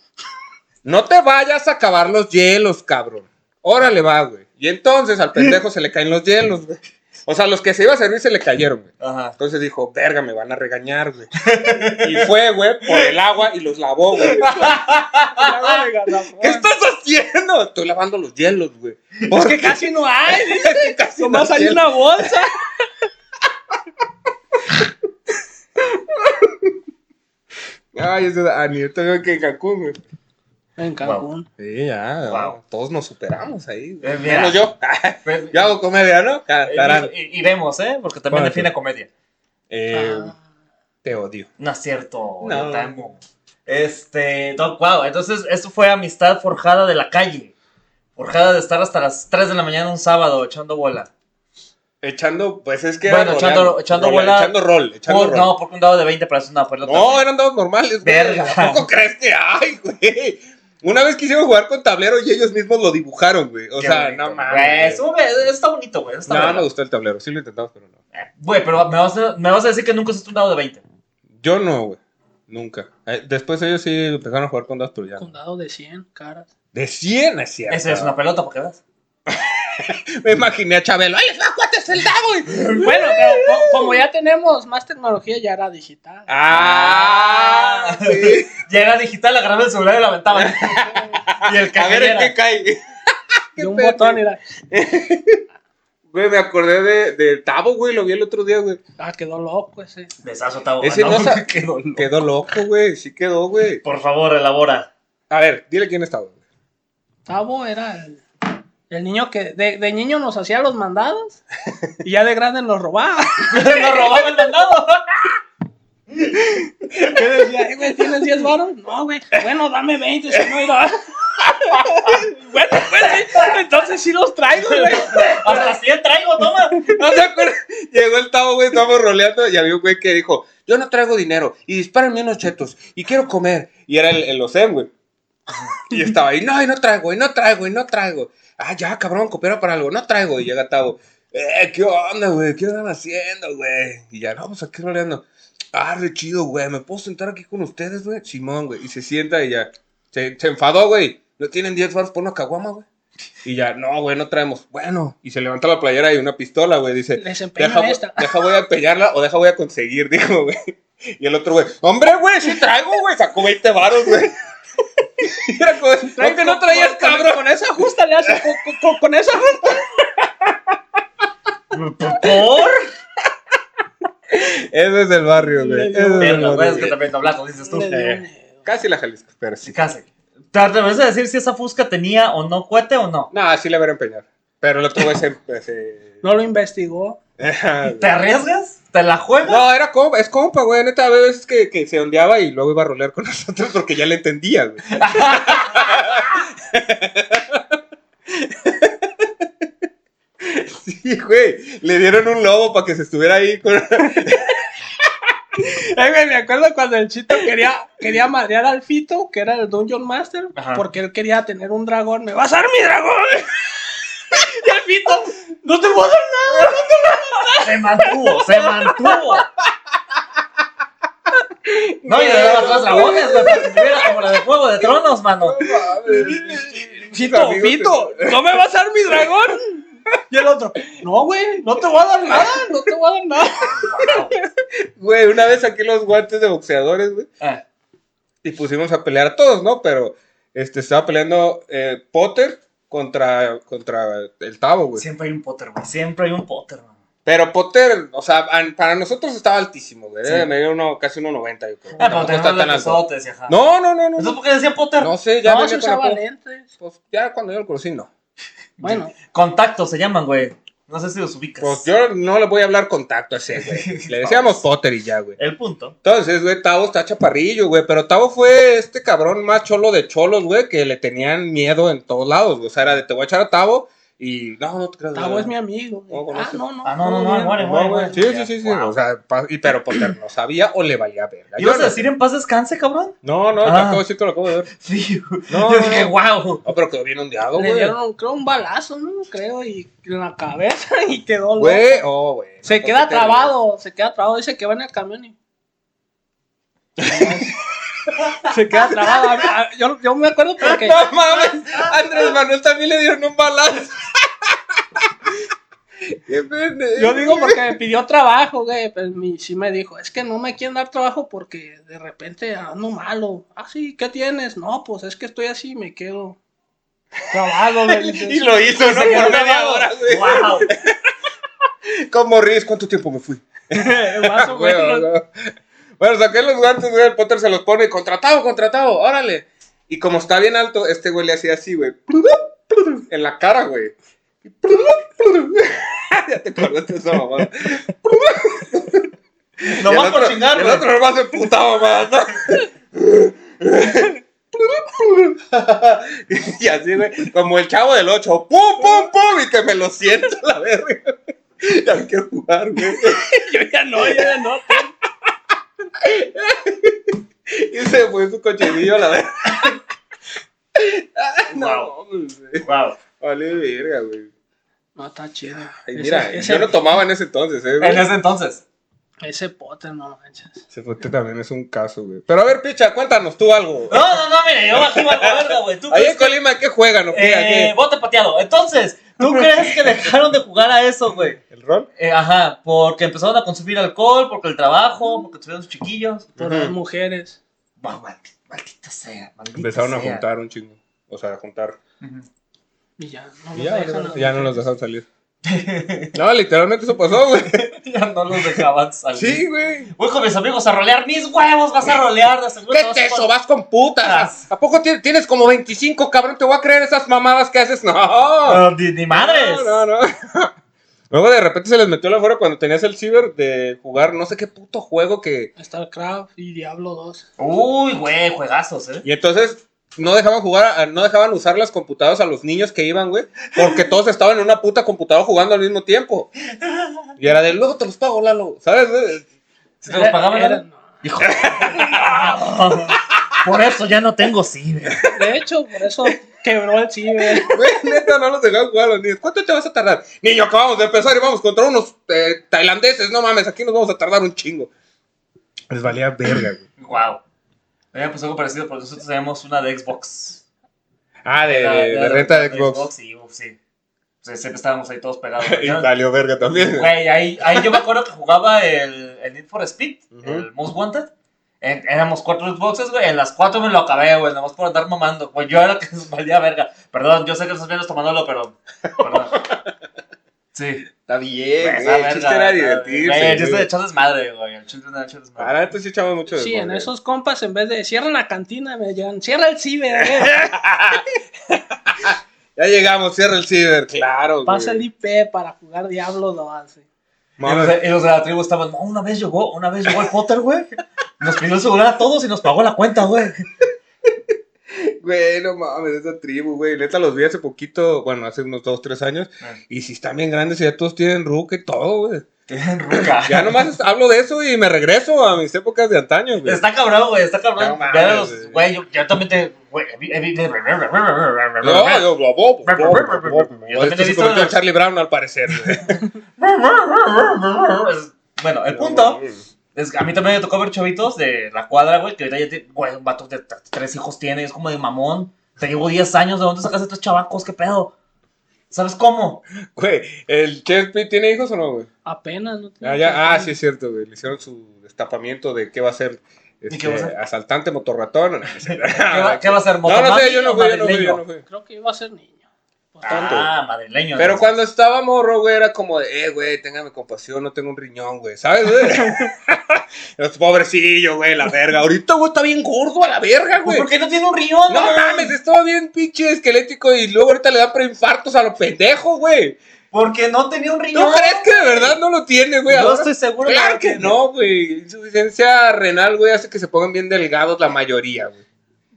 No te vayas a acabar los hielos, cabrón. Órale, va, güey. Y entonces al pendejo se le caen los hielos, güey. O sea, los que se iba a servir se le cayeron, güey. Ajá. Entonces dijo, verga, me van a regañar, güey. y fue, güey, por el agua y los lavó, güey. ¿Qué estás haciendo? Estoy lavando los hielos, güey. Es que casi no hay. que casi Nomás no hay una bolsa. Ay, ese Dani, yo tengo que en Cancún, güey. En Cancún. Sí, ya. Wow. Todos nos superamos ahí. Eh, mira. Menos yo. Pues, yo hago comedia, ¿no? eh, vemos, ¿eh? Porque también Bueno, define sí. comedia. Eh, Ah. Te odio. No es cierto. No. yo te amo. Este, no, wow, entonces esto fue amistad forjada de la calle. Forjada de estar hasta las 3 de la mañana un sábado echando bola. Echando, pues es que. Bueno, era echando- roleando, echando bola- Echando rol. Echando Por- rol. no, porque un dado de 20 para eso no, pero No, eran dados normales, güey. Verga. ¿A poco crees que hay, güey? Una vez quisieron jugar con tablero y ellos mismos lo dibujaron, güey. O Qué sea, bonito, no güey. mames. Eso, güey, está bonito, güey. está No, bueno. me gustó el tablero. Sí lo intentamos, pero no. Eh, Güey, pero me vas, a, me vas a decir que nunca usaste un dado de 20. Yo no, güey. Nunca. Eh, después ellos sí empezaron a jugar con dados, pero ya. no. Condado de 100 caras. De 100 es cierto. Esa es una pelota, porque veas. Me imaginé a Chabelo. ¡Ay, les va, cuates, el dado! Bueno, pero co- como ya tenemos más tecnología, ya era digital. ¡Ah! sí. Llega digital, agarraba el celular y la aventaban. y el A ver cajero. qué cae. de un pedo. botón era. Güey, me acordé de, de Tavo, güey. Lo vi el otro día, güey. Ah, quedó loco ese. Besazo, Tavo. Ese Ah, no sa- quedó loco. Quedó loco, güey. Sí quedó, güey. Por favor, elabora. A ver, dile quién es Tavo. Tavo era el, el niño que de, de niño nos hacía los mandados y ya de grande nos robaba. Nos robaba el mandado. ¿Qué decía? "Eh, güey, ¿tienes 10 varos? No, güey. Bueno, dame 20, si no irá. bueno, pues sí. Entonces sí los traigo, güey. Hasta 100 traigo, toma. No se acuerdan. Llegó el Tavo, güey. Estábamos roleando y había un güey que dijo: Yo no traigo dinero y dispárenme unos chetos y quiero comer. Y era el, el Osem, güey. Y estaba ahí: No, y no traigo, y no traigo, y no traigo. Ah, ya, cabrón, coopera para algo. No traigo. Y llega Tavo: Eh, ¿qué onda, güey? ¿Qué andan haciendo, güey? Y ya, no, pues aquí roleando. Ah, re chido, güey. ¿Me puedo sentar aquí con ustedes, güey? Simón, güey. Y se sienta y ya. Se, se enfadó, güey. No tienen 10 baros por una caguama, güey. Y ya, no, güey, no traemos. Bueno, y se levanta la playera y una pistola, güey. Dice, deja, esta. deja voy a empeñarla o deja voy a conseguir, dijo, güey. Y el otro, güey, hombre, güey, sí traigo, güey. Sacó 20 varos, güey. Era como, no, que no traías, Con- cabrón. Con esa justa le hace. Con, con- con- con esa justa. ¿Por? Eso es del barrio, güey. es es que también dices tú. Casi la Jalisco, pero sí. Casi. ¿Te atreves a decir si esa fusca tenía o no cohete o no? No, sí le voy a empeñar. Pero el otro güey se... No lo investigó. ¿Te arriesgas? ¿Te la juegas? No, era compa, es compa, güey. Neta, había veces que, que se ondeaba y luego iba a rolear con nosotros porque ya le entendía, güey. Sí, güey. Le dieron un lobo para que se estuviera ahí con. Ay, güey, me acuerdo cuando el chito quería, quería madrear al Fito, que era el Dungeon Master, Ajá. porque él quería tener un dragón. ¡Me vas a dar mi dragón! Y el Fito, no te voy a dar nada. Se mantuvo, se mantuvo. No, y le daba dos dragones, güey, para que tuviera como la de Juego de Tronos, mano. Fito, Fito, no me vas a dar mi dragón. Y el otro, no, güey, no te voy a dar nada, no te voy a dar nada. Güey, una vez saqué los guantes de boxeadores, güey. Ah, Y pusimos a pelear a todos, ¿no? Pero este estaba peleando eh, Potter contra, contra el Tavo, güey. Siempre hay un Potter, güey. Siempre hay un Potter, mano. Pero Potter, o sea, an- para nosotros estaba altísimo, güey. Sí. Debe medir uno, casi 1.90, yo creo. Ah, pero está tan alto. No, no, no, no. ¿Entonces por qué decía Potter? No sé, ya no, venía se con la po-. Pues ya cuando yo lo conocí, no. Bueno, Contactos se llaman, güey. No sé si los ubicas. Pues yo no le voy a hablar contacto a ese, güey. Le decíamos Potter y ya, güey. El punto. Entonces, güey, Tavo está chaparrillo, güey. Pero Tavo fue este cabrón más cholo de cholos, güey, que le tenían miedo en todos lados, güey. O sea, era de te voy a echar a Tavo y no, no te creas. Tavo güey. es mi amigo. No, ah, no, no. Ah, no, no, no, muere, No, muere. Sí, sí, sí, sí. Wow. O sea, pa- y, pero Potter no sabía o le valía verga. Yo ¿Ibas a no decir en paz descanse, cabrón? No, no, Ah. te acabo de decir que lo acabo de ver. Sí. No, Yo dije, no. wow. No, pero quedó bien ondeado, Le güey. dieron, creo, un balazo, ¿no? Creo, y en la cabeza y quedó loco. Güey, oh, güey. Se No, queda ¿por qué te trabado, se queda trabado, dice que va en el camión y... se queda trabado. A mí- a- Yo, yo me acuerdo porque... No mames, Andrés Manuel también le dieron un balazo. Yo digo porque me pidió trabajo, güey. Pues mi, sí me dijo, es que no me quieren dar trabajo porque de repente ando malo. Ah, sí, ¿qué tienes? No, pues es que estoy así y me quedo trabado, güey. Y lo hizo, ¿no? Por media grabado. hora, güey. Wow. Como ríes, ¿cuánto tiempo me fui? Más o menos. güey. Bueno, saqué los guantes, güey. El Potter se los pone y contratado, contratado, órale. Y como está bien alto, este güey le hacía así, güey. En la cara, güey. Ya te acordaste de esa mamada. Nomás Y el por chingar, El otro nomás se putaba, mamá. y así, güey, como el chavo del 8, pum, pum, pum, y que me lo siento la verga. Ya no quiero jugar, güey. Yo ya no, yo ya no. Y se fue su cochinillo a la verga. no, Wow. güey. Wow. Vale, verga, güey. No, está chido. Ay, Ese- mira, ese, yo no tomaba en ese entonces, eh, güey. En ese entonces. ese pote, no manches. Ese bote también es un caso, güey. Pero a ver, picha, cuéntanos tú algo. No, no, no, mire, yo aquí valgo verga, güey. ¿Tú Ahí en que- Colima, ¿qué juegan o qué? ¿A Eh, qué? bote pateado. Entonces, ¿tú crees que dejaron de jugar a eso, güey? ¿El rol? Eh, ajá, porque empezaron a consumir alcohol, porque el trabajo, porque tuvieron sus chiquillos. Por las mujeres. Bah, maldi- maldita sea, maldita Empezaron a juntar un chingo. O sea, a juntar. Ujú. Y ya, no Y los ya, dejan ya no los dejaron salir. No, literalmente eso pasó, güey. ya no los dejaban salir. Sí, güey. Voy con mis amigos a rolear. Mis huevos, vas a rolear. seguro ¿Qué es eso? Vas con putas. ¿A poco ti- tienes como 25, cabrón? ¿Te voy a creer esas mamadas que haces? No. No, ni, ni madres. No, no, no. Luego de repente se les metió la fuera cuando tenías el ciber de jugar no sé qué puto juego que... StarCraft y Diablo 2. Uy, güey, juegazos, eh. Y entonces no dejaban jugar, a- no dejaban usar las computadoras a los niños que iban, güey. Porque todos estaban en una puta computadora jugando al mismo tiempo. Y era de, luego te los pago, Lalo. ¿Sabes? güey? Si te los pagaban, Era-. Por eso ya no tengo ciber. De hecho, por eso quebró el ciber. Güey, neta, no los dejaban jugar a los niños. ¿Cuánto te vas a tardar? Niño, acabamos de empezar y vamos contra unos eh, tailandeses. No mames, aquí nos vamos a tardar un chingo. Les valía verga, güey. Wow. A mí me pasó algo parecido, pero nosotros tenemos una de Xbox. Ah, de, de, renta de Xbox. y uf, sí. O sea, siempre estábamos ahí todos pegados. Y valió verga también. Güey, ahí, ahí yo me acuerdo que jugaba el, el Need for Speed, el Most Wanted. En- éramos cuatro Xboxes, güey. En las cuatro me lo acabé, güey. Nomás por andar mamando. Pues yo era que nos valía verga. Perdón, yo sé que estás viendo tomándolo, pero. Perdón. Sí. Está bien, Güey, güey. El chiste era güey, divertirse. El chiste de güey. echar desmadre, güey. El chiste de echar desmadre. la neta sí echamos mucho de Sí, en desmadre. esos compas, en vez de cierran la cantina, me llegan, cierra el ciber, eh. Ya llegamos, cierra el ciber. Claro, pasa el güey. IP para jugar Diablo 2. sí. Y los, Mames. de, y los de la tribu estaban, no, una vez llegó, una vez llegó el Potter, güey. Nos pidió el celular a todos y nos pagó la cuenta, güey. Güey, no mames, esa tribu, güey. Neta los vi hace poquito, bueno, hace unos dos, tres años. Ah. Y si están bien grandes y ya todos tienen ruca y todo, güey. Tienen ruca. Ya nomás hablo de eso y me regreso a mis épocas de antaño, güey. Está cabrón, güey, está cabrón. No mames, Ya los- güey. Yo, yo también te. Güey, No, yo, también he visto Charlie Brown al parecer, güey. Bueno, el punto es a mí también me tocó ver chavitos de la cuadra, güey, que ahorita ya tiene, güey, un vato de tres hijos tiene, es como de mamón. Te llevo 10 años, ¿de dónde sacas estos chavacos? ¿Qué pedo? ¿Sabes cómo? Güey, ¿el Chespi tiene hijos o no, güey? Apenas, ¿no? Ah, ya, ah, sí es cierto, güey. Le hicieron su destapamiento de qué va a ser este, qué va a ser? asaltante motorratón. ¿Qué va, qué va a ser? No, no sé, ¿Motomami yo no fui, yo no fui, yo no fui. Creo que iba a ser niño. Ah, madrileño. Pero cuando estaba morro, güey, era como de, eh, güey, téngame compasión, no tengo un riñón, güey, ¿sabes, güey? Es Pobrecillo, güey, la verga. Ahorita, güey, está bien gordo a la verga, Pues, güey. ¿Por qué no tiene un riñón? No güey? mames, estaba bien pinche esquelético y luego ahorita le da preinfartos a los pendejos, güey. Porque no tenía un ¿Tú riñón. crees que de verdad no lo tiene, güey? Yo Ahora- estoy seguro Claro que tiene. no, güey. Insuficiencia renal, güey, hace que se pongan bien delgados la mayoría, güey.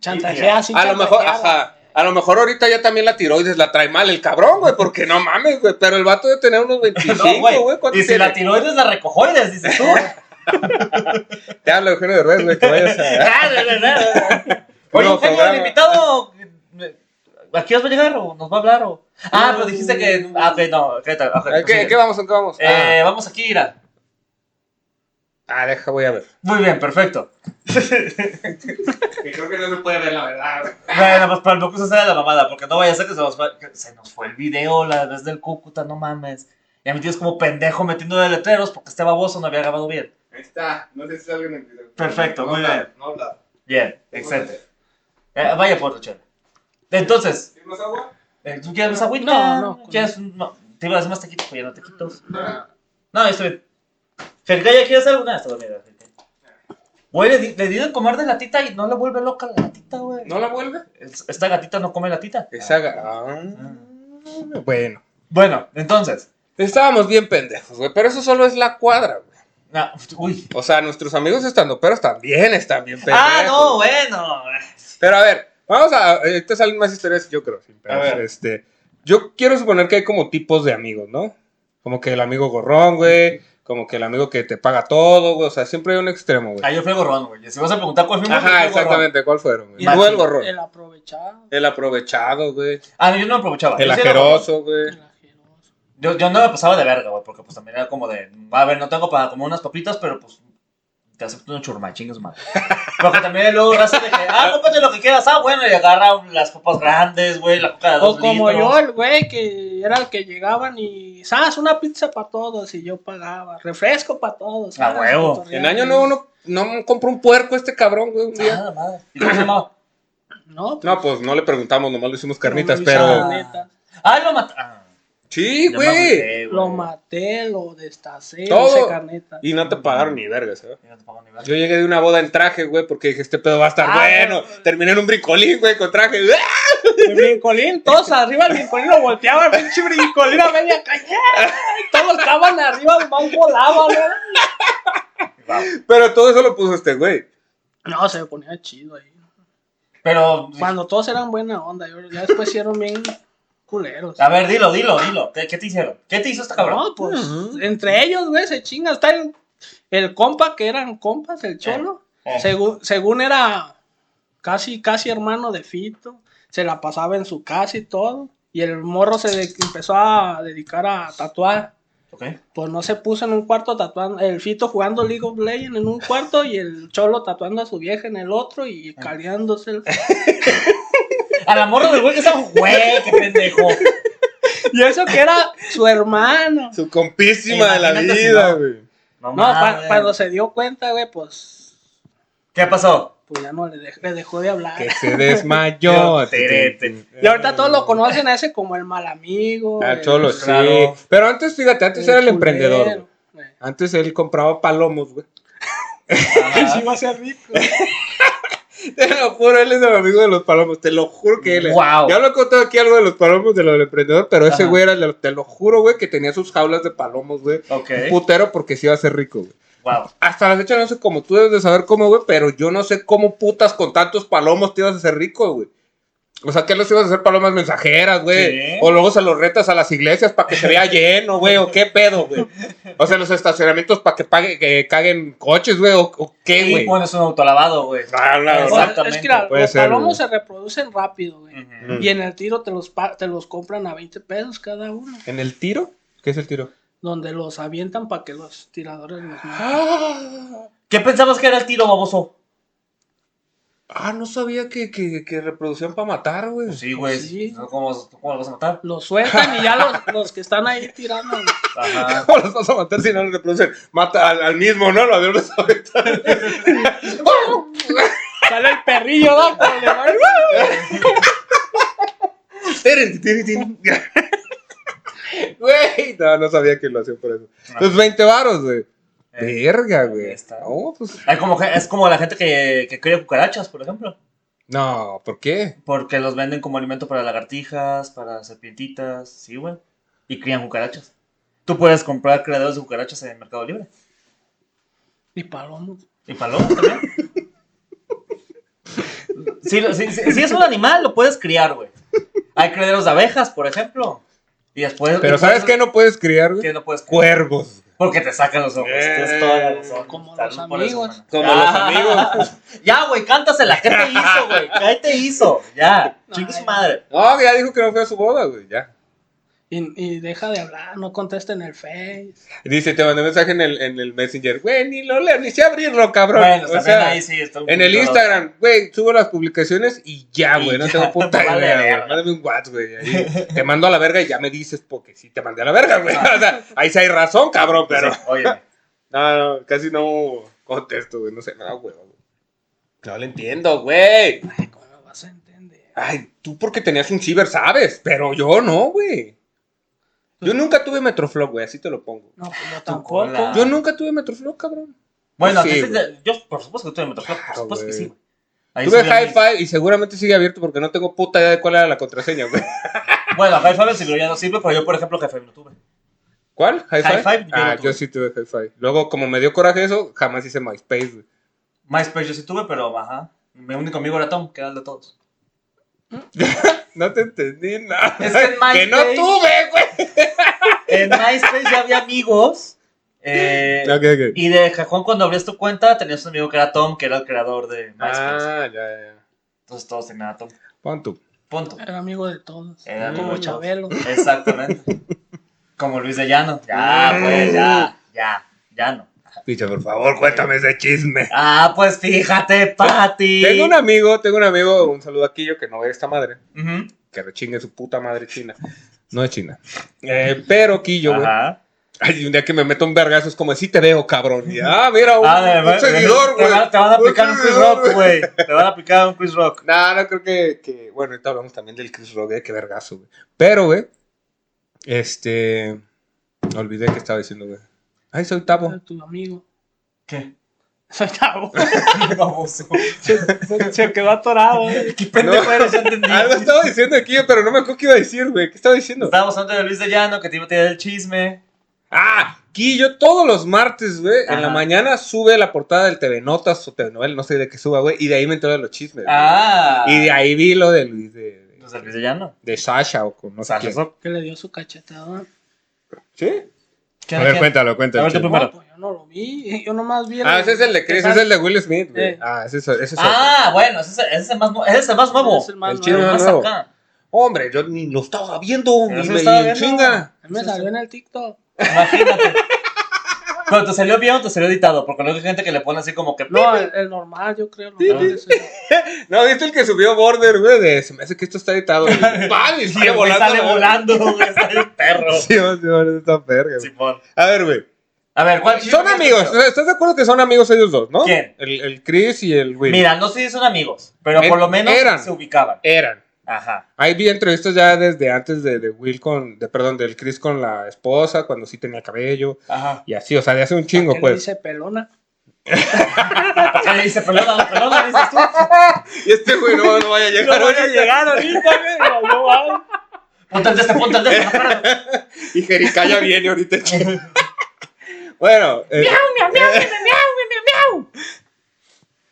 Chantajea sin A lo mejor, ajá. A lo mejor ahorita ya también la tiroides la trae mal el cabrón, güey, porque no mames, güey. Pero el vato debe tener unos 25, No, güey. güey. ¿Cuánto Y si tiene? la tiroides, la recojoides, dices tú. Te habla Eugenio Derbez, güey, que vayas a... Ah, de. Oye, No, Eugenio, el invitado. ¿A qué os va a llegar o nos va a hablar? O... Ah, pero dijiste que. Ah, ok, no. ¿Qué tal? Ok, ¿Qué. ¿Qué vamos? ¿En qué vamos? Eh, vamos aquí, Ira. Ah, deja, voy a ver. Muy bien, perfecto. creo que no se puede ver, la verdad. Bueno, pues para no cruzar la mamada, porque no vaya a ser que se nos fue, que se nos fue el video la vez del Cúcuta, no mames. Y a mí tienes como pendejo metiendo de letreros porque este baboso no había grabado bien. Ahí está. No sé si salga en el video. Perfecto, muy hablar, bien. No hablar. Bien, excelente. Eh, vaya por otro chela. Entonces, ¿Tienes agua? eh, ¿tú quieres más agüita? No, no. ¿Quieres un- no, Te iba a decir más taquitos, pues ya no taquitos. No, estoy bien. Fergaya, ¿quieres algo? Nada, está dormida. Güey, le, le di de comer de latita y no le vuelve loca la gatita, güey. ¿No la vuelve? Es- Esta gatita no come latita. Esa... ga- Ah, bueno. Bueno, entonces. Estábamos bien pendejos, güey. Pero eso solo es la cuadra, güey. Ah, uy. O sea, nuestros amigos estando peros también están bien Ah, pendejos. no, bueno. Pero a ver, vamos a. Estas salen más historias, yo creo. sin pedos. A ver. Este, yo quiero suponer que hay como tipos de amigos, ¿no? Como que el amigo gorrón, güey. Como que el amigo que te paga todo, güey. O sea, siempre hay un extremo, güey. Ah, yo fui el gorrón, güey. Si vas a preguntar cuál fue mi Ajá, el gorrón. exactamente. ¿Cuál fueron? güey? Y Tú Machi. el gorrón. El aprovechado. El aprovechado, güey. Ah, no, yo no me aprovechaba. El ajeroso, güey. Yo, yo no me pasaba de verga, güey, porque pues también era como de, a ver, no tengo para como unas papitas, pero pues te acepto un churma, chingues madre. Porque también luego raza de que, ah, cómprate lo que quieras, ah, bueno, y agarra las papas grandes, güey, la coca de dos O como litros. yo, el güey que era el que llegaban y, ¿sabes? Una pizza para todos y yo pagaba. Refresco para todos. A huevo. En año nuevo no, no compró un puerco este cabrón, güey, un día. Ah, madre. ¿Y cómo se llamaba? No, pues, No, pues no le preguntamos, nomás le hicimos carnitas, no pero. neta. Ah, lo mataron. Sí, ya me güey. Lo maté, lo destacé, Todo. hice carneta. Y no te pagaron ni vergas, ¿eh? Ya no te pago ni verga. Yo llegué de una boda en traje, güey, porque dije, este pedo va a estar Ah, bueno. no. Terminé en un brincolín, güey, con traje. El brincolín, todos arriba el brincolín lo volteaba, el pinche brincolín a media calle. Todos estaban arriba, más volaban, Wow. Pero todo eso lo puso este güey. ¿no? Se ponía chido ahí. Pero, Cuando todos eran buena onda, yo, ya después hicieron bien culeros. a ver, dilo, dilo, dilo. ¿Qué, qué te hicieron? ¿Qué te hizo este cabrón? No, pues, entre ellos, güey, se chinga. Está el, el compa, que eran compas, el cholo. Eh. Según, según era casi, casi hermano de Fito. Se la pasaba en su casa y todo. Y el morro se de- empezó a dedicar a tatuar. Ok. Pues no se puso en un cuarto tatuando. El Fito jugando League of Legends en un cuarto y el cholo tatuando a su vieja en el otro y caleándose. A la morra del güey que estaba, güey, qué pendejo. y eso que era su hermano. Su compísima de la Imagínate si vida, no. güey. No, No, pa- mames. cuando se dio cuenta, güey, pues, ¿Qué pasó? pues ya no le, dej- le dejó de hablar. Que se desmayó. Tere. Y ahorita todos lo conocen a ese como el mal amigo. Al el- cholo, sí. claro. Pero antes, fíjate, antes el era el culero. emprendedor. güey. Antes él compraba palomos, güey. Ajá. Sí, va a ser rico. Te lo juro, él es el amigo de los palomos. Te lo juro que él es. Wow. Ya lo he contado aquí algo de los palomos de lo del emprendedor, pero ese Ajá. güey era, el te lo juro, güey, que tenía sus jaulas de palomos, güey. Ok. Un putero porque sí iba a ser rico, güey. Wow. Hasta la fecha no sé cómo, tú debes de saber cómo, güey, pero yo no sé cómo putas con tantos palomos te ibas a hacer rico, güey. O sea, ¿qué los ibas a hacer palomas mensajeras, güey? Sí. O luego se los retas a las iglesias para que se vea lleno, güey, o qué pedo, güey. O sea, los estacionamientos para que pague, que caguen coches, güey, o, o qué, Y güey. pones un autolavado, güey. Ah, la Pues. Exactamente. Es que la- Puede los ser, palomos se reproducen rápido, güey. Y en el tiro te los, pa- te los compran a 20 pesos cada uno. ¿En el tiro? ¿Qué es el tiro? Donde los avientan para que los tiradores los maten. Ah, ¿Qué pensabas que era el tiro, baboso? Ah, no sabía que, que, que reproducían para matar, güey. Pues sí, güey. Sí. ¿Cómo, ¿Cómo lo vas a matar? Los sueltan y ya los, los que están ahí tirando. Ajá. ¿Cómo los vas a matar si no los reproducen? Mata al, al mismo, ¿no? Lo los aventan. Sale el perrillo, ¿no? Pero le va- Güey, no, no sabía que lo hacían por eso. Los 20 varos, güey. Eh, Verga, güey. está. No, pues. Hay como, es como la gente que, que cría cucarachas, por ejemplo. No, ¿por qué? Porque los venden como alimento para lagartijas, para serpientitas, sí, güey. Y crían cucarachas. Tú puedes comprar creadores de cucarachas en Mercado Libre. Y palomos. Y palomas también. Si, lo- si- si- si es un animal, lo puedes criar, güey. Hay criaderos de abejas, por ejemplo. Y después. Pero y ¿sabes qué no puedes criar, ¿Qué güey? no puedes criar? Cuervos. Porque te sacan los ojos. Tienes toda la razón. Como Salud los amigos. Como los amigos. Ya, güey, cántasela. ¿Qué te hizo, güey? ¿Qué te hizo? Ya. Chingue su madre. No, ya dijo que no fue a su boda, güey, ya. Y, y deja de hablar, no contesta en el Face. Dice, te mandé mensaje en el, en el Messenger. Güey, ni lo leo, ni sé abrirlo, cabrón. Bueno, o sea, ahí sí está un en el Instagram, güey, subo las publicaciones y ya, güey, no ya, tengo puta idea. Mándame un WhatsApp, güey. te mando a la verga y ya me dices porque sí te mandé a la verga, güey. O sea, ahí sí hay razón, cabrón, pero. Sí, óyeme. No, no, casi no contesto, güey. No sé, huevo, güey. No le entiendo, güey. Ay, ¿cómo lo vas a entender? Ay, tú porque tenías un ciber, sabes, pero yo no, güey. Yo nunca tuve Metroflop, güey, así te lo pongo. No, pues yo tampoco. Yo nunca tuve Metroflop, cabrón. Bueno, yo por supuesto que tuve Metroflop, por Claro, supuesto que güey. sí, güey. Ahí Tuve Hi-Fi y seguramente sigue abierto porque no tengo puta idea de cuál era la contraseña, güey. Bueno, Hi-Fi sí, pero ya no sirve, pero yo, por ejemplo, Hi-Fi no tuve. ¿Cuál? Yo ah, tuve. yo sí tuve High Five. Luego, como me dio coraje eso, jamás hice MySpace, güey. MySpace yo sí tuve, pero ajá. Mi único amigo era Tom, que era el de todos. No te entendí nada. Es que en no MySpace- tuve, güey. En MySpace ya había amigos. eh. Y de cajón, cuando abrías tu cuenta, tenías un amigo que era Tom, que era el creador de MySpace. Ah, ya, ya, ya. Entonces todos tenían a Tom. Pon tú. Punto. Era amigo de todos. Era amigo Como de. Chabelo. Exactamente. Como Luis de Llano. Ya, pues, ya, ya, ya no. Picha, por favor, cuéntame ese chisme. Ah, pues fíjate, Pati. Tengo un amigo, tengo un amigo, un saludo a Quillo, que no ve esta madre. Que rechingue su puta madre china. No es china. Eh, pero Quillo, güey. Ajá. Ay, un día que me meto un vergazo es como, sí te veo, cabrón. Y, ah, mira, un, Ah, de un verdad, seguidor, te, güey. van- te van a aplicar un Chris Rock, güey. Te van a aplicar un Chris Rock. No, no creo que, que- Bueno, ahorita hablamos también del Chris Rock, eh, qué vergazo, güey. Pero, güey, este... Olvidé que estaba diciendo, güey. Ay, soy Tavo. Era tu amigo. ¿Qué? Soy Tavo. Baboso. se, se quedó atorado. eh. Qué pendejo No. eres. Algo estaba diciendo aquí, pero no me acuerdo qué iba a decir, güey. ¿Qué estaba diciendo? Estábamos hablando de Luis de Llano, que te iba a tirar el chisme. Ah, Quillo todos los martes, güey, en la mañana sube la portada del TV Notas o TV Novel, no sé de qué suba, güey, y de ahí me enteré de los chismes. güey. Ah. Y de ahí vi lo de Luis, de, de, Pues de Luis de Llano. de Sasha o con no sé Sasha. Sokol. Que le dio su cachetada. ¿Sí? ¿Quién- A ver, cuéntalo, A cuéntalo. ver, tú chido. primero. No, pues yo no lo vi. Yo nomás vi. Ah, ese es el de Chris, ese es el de Will Smith, güey. Eh. Ah, ese es, ese es otro. Ah, bueno, ese es, el más, ese es el más nuevo. Es el más El chino nuevo. más acá. Hombre, yo ni lo estaba viendo, ni me estaba viendo. chinga. Me salió en el TikTok. Imagínate. Pero te salió bien o te salió editado, porque luego hay gente que le pone así como que. No, el, el normal, yo creo. Sí, normal, sí. No, ¿viste el que subió Border, güey? De, se me hace que esto está editado. Y ¡pam! Y sale el volando. sale güey. volando, güey, sale un perro. Sí, sí, sí, está verga, güey. Simón. A ver, güey. A ver, ¿cuál Son amigos, ¿estás de acuerdo que son amigos ellos dos, no? ¿Quién? El, el Chris y el Will. Mira, no sé si son amigos, pero Er- por lo menos eran. se ubicaban. Eran. Ajá. Ahí vi entrevistas ya desde antes de, de Will con, de, perdón, del Chris con la esposa, cuando sí tenía cabello, Ajá. y así, o sea, de hace un chingo, ¿Qué le pues. dice pelona? ¿Qué le dice? Pelona, pelona, dices tú. Y este güey no, no vaya a llegar. No voy a llegar ahorita, güey. No, va. Ponte el de este, ponte el de este. Y Jericaya viene ahorita. bueno, eh,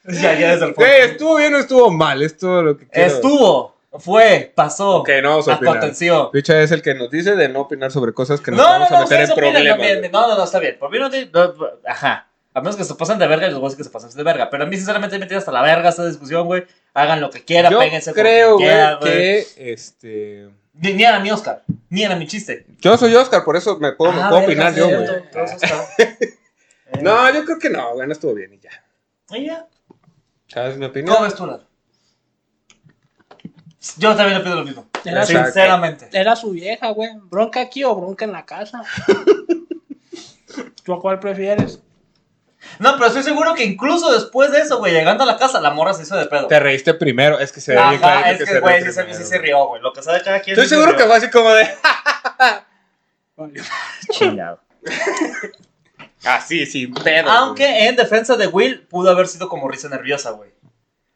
Ya, ya desde el güey. ¿estuvo bien o estuvo mal? Es todo lo que quiero. Estuvo, fue, pasó. Ok, no vamos a opinar. Aconteció. Bicha es el que nos dice de no opinar sobre cosas que No, nos no, vamos no, a meter en problemas. No, no, no, está bien. Por mí no te. no, ajá. A menos que se pasen de verga, y los voy a decir que se pasan de verga. Pero a mí, sinceramente, me tiene hasta la verga esta discusión, güey. Hagan lo que quieran, Yo péguense creo, güey, que este. Ni, ni era mi Oscar, ni era mi chiste. Yo soy Oscar, por eso me puedo, me Ah, puedo verga, opinar yo, güey. No, yo creo que no, güey, no estuvo bien y ya. y ya. ¿Sabes mi opinión? ¿Cómo ves tú, Lalo? Yo también le pido lo mismo. Era su- Sinceramente. Era su vieja, güey. ¿Bronca aquí o bronca en la casa? ¿Tú a cuál prefieres? No, pero estoy seguro que incluso después de eso, güey, llegando a la casa, la morra se hizo de pedo. Te reíste primero, es que se ve bien Ajá, clarito es que, se güey, sí, se- sí se rió, güey. Lo que sabe cada quien. Estoy se seguro que fue así como de. Chingado. Así, sin pedo. Aunque en defensa de Will pudo haber sido como risa nerviosa, güey.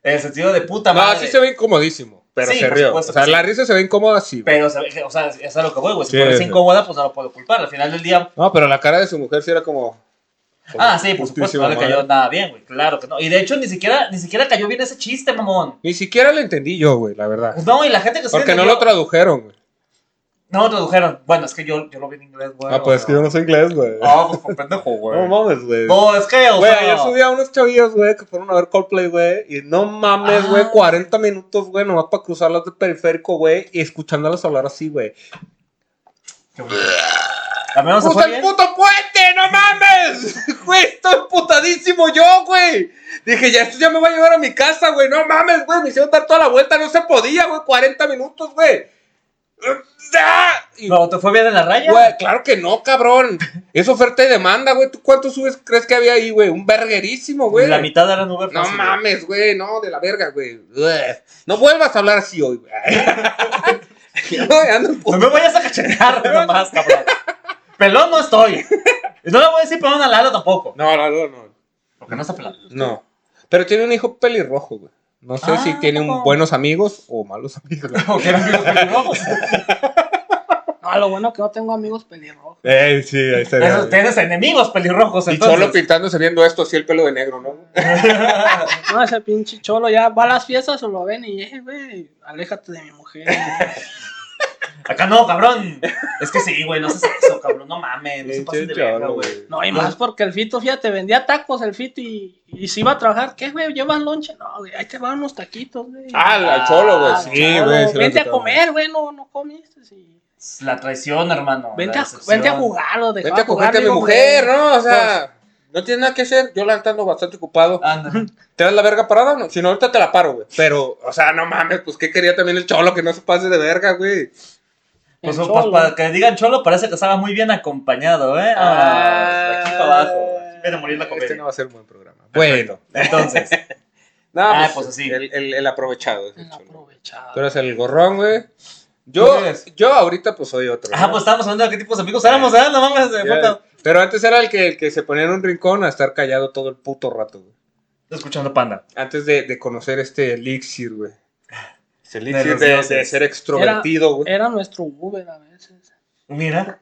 En el sentido de puta güey. No, madre. sí se ve incomodísimo, pero Sí, se rió. O supuesto sea, que la risa se ve incómoda, sí. güey. Pero, o sea, es a lo que voy, güey. Si sí. incómoda, pues no lo puedo culpar. Al final del día. No, pero la cara de su mujer sí era como. Ah, sí, por supuesto, no le cayó nada bien, güey. Claro que no. Y de hecho, ni siquiera, ni siquiera cayó bien ese chiste, mamón. Ni siquiera le entendí yo, güey, la verdad. No, y la gente que se Porque no lo tradujeron, güey. No tradujeron. Bueno, es que yo, yo lo vi en inglés, güey. Ah, pues es que yo no sé inglés, güey. Ah, pues por pendejo, güey. No mames, güey. No, es que, o Güey, sea. yo subí a unos chavillos, güey, que fueron a ver Coldplay, güey. Y no mames, Ah. güey, 40 minutos, güey, nomás para cruzarlas de periférico, güey. Y escuchándolas hablar así, güey. Qué bonito. También se ¡Usa fue el bien. puto puente! ¡No mames! Güey, estoy putadísimo yo, güey. Dije, ya esto ya me va a llevar a mi casa, güey. No mames, güey. Me hicieron dar toda la vuelta. No se podía, güey. 40 minutos, güey. No, ¿te fue bien en la raya? Güey, claro que no, cabrón. Es oferta y demanda, güey. ¿Tú cuánto subes crees que había ahí, güey? Un verguerísimo, güey. La mitad eran Uber No fácil, mames, güey, no, de la verga, güey. No vuelvas a hablar así hoy, güey. No, No me vayas a cachetear nomás, cabrón. Pelón no estoy. No le voy a decir pelón a Lalo tampoco. No, no, no, no. Porque no está pelón. No. Pero tiene un hijo pelirrojo, güey. No sé Ah, si tiene un- ¿cómo? buenos amigos o malos amigos. O que eran los pelirrojos. No, lo bueno que no tengo amigos pelirrojos. Eh, sí, ahí. Esos- Tienes enemigos pelirrojos, Y entonces. solo pintándose viendo esto, así el pelo de negro, ¿no? No, ese pinche cholo ya va a las fiestas o lo ven y, eh, güey, aléjate de mi mujer. Acá no, cabrón. Es que sí, güey, no haces eso, cabrón. No mames, no se pases de verga, güey. No, y más porque el Fito, fíjate, vendía tacos el Fito y, y si iba a trabajar, ¿qué, güey? ¿Llevas lonche? No, güey, ahí te van unos taquitos, güey. Ah, al, cholo, güey. Ah, Sí, güey. Vente a comer, güey, no, no comiste. Sí. La traición, hermano. Vente, a, vente a jugar, lo Vente a cogerte a mi mujer. ¿no? O sea, no tiene nada que hacer. Yo la ando bastante ocupado. Anda. ¿Te das la verga parada o no? Si no, ahorita te la paro, güey. Pero, o sea, no mames, pues, ¿qué quería también el cholo? Que no se pase de verga, güey. Pues, pues, para que digan cholo, parece que estaba muy bien acompañado, ¿eh? Ah, de aquí para abajo. Aquí viene a morir la comedia. Este no va a ser un buen programa. Bueno, entonces. No, Ah, pues, pues así. El, el, el aprovechado. es el El cholo. aprovechado. Tú eres el gorrón, güey. Yo, yo ahorita, pues, soy otro. Ah, ¿no? pues estábamos hablando de qué tipos de amigos éramos, ¿eh? No mames, me Ya, falta. Pero antes era el que, el que se ponía en un rincón a estar callado todo el puto rato, güey. Escuchando Panda. Antes de, de conocer este elixir, güey. De ser extrovertido, güey. Era nuestro Uber a veces. Mira.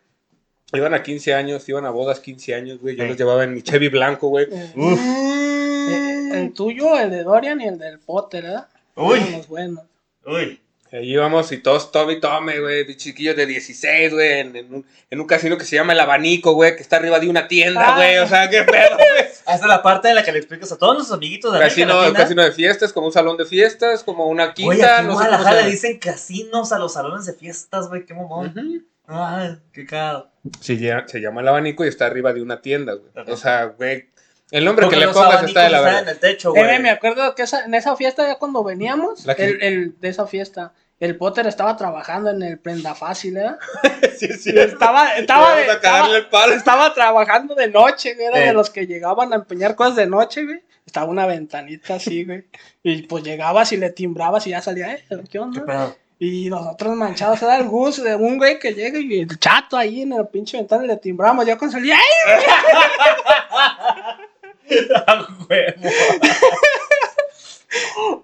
Iban a 15 años, iban a bodas 15 años, güey. Yo Sí. los llevaba en mi Chevy blanco, güey. Eh, Uf. eh, el tuyo, el de Dorian y el del Potter, ¿verdad? Uy. Eran los buenos. Uy. Ahí íbamos y todos tome y tome, güey. de Chiquillos de 16, güey. En, en un, en un casino que se llama El Abanico, güey. Que está arriba de una tienda, Ah. güey. O sea, qué pedo, güey. Hasta la parte en la que le explicas a todos nuestros amiguitos de América Casino, Latina. casino de fiestas, como un salón de fiestas, como una Oye, quinta. aquí no Guadalajara se le dicen casinos a los salones de fiestas, güey, qué mamón. Ujú. Ay, qué caro. Se, llama, se llama El Abanico y está arriba de una tienda, güey. O sea, güey. El nombre Porque que le pongas está de la verga. en el techo, Eh, güey. me acuerdo que esa- en esa fiesta, ya cuando veníamos, La que- el, el- de esa fiesta, el Potter estaba trabajando en el Prenda Fácil, ¿eh? sí, sí. Estaba, estaba, Vamos a cagarle el palo. estaba trabajando de noche, güey. Era Eh. de los que llegaban a empeñar cosas de noche, güey. Estaba una ventanita así, güey. Y pues llegabas y le timbrabas y ya salía, eh, ¿qué ¿Qué onda? pedo? Y nosotros manchados, era el gusto de un güey que llega y el chato ahí en el pinche ventana le timbramos. Ya cuando salía, ¡ay! Ah, huevo.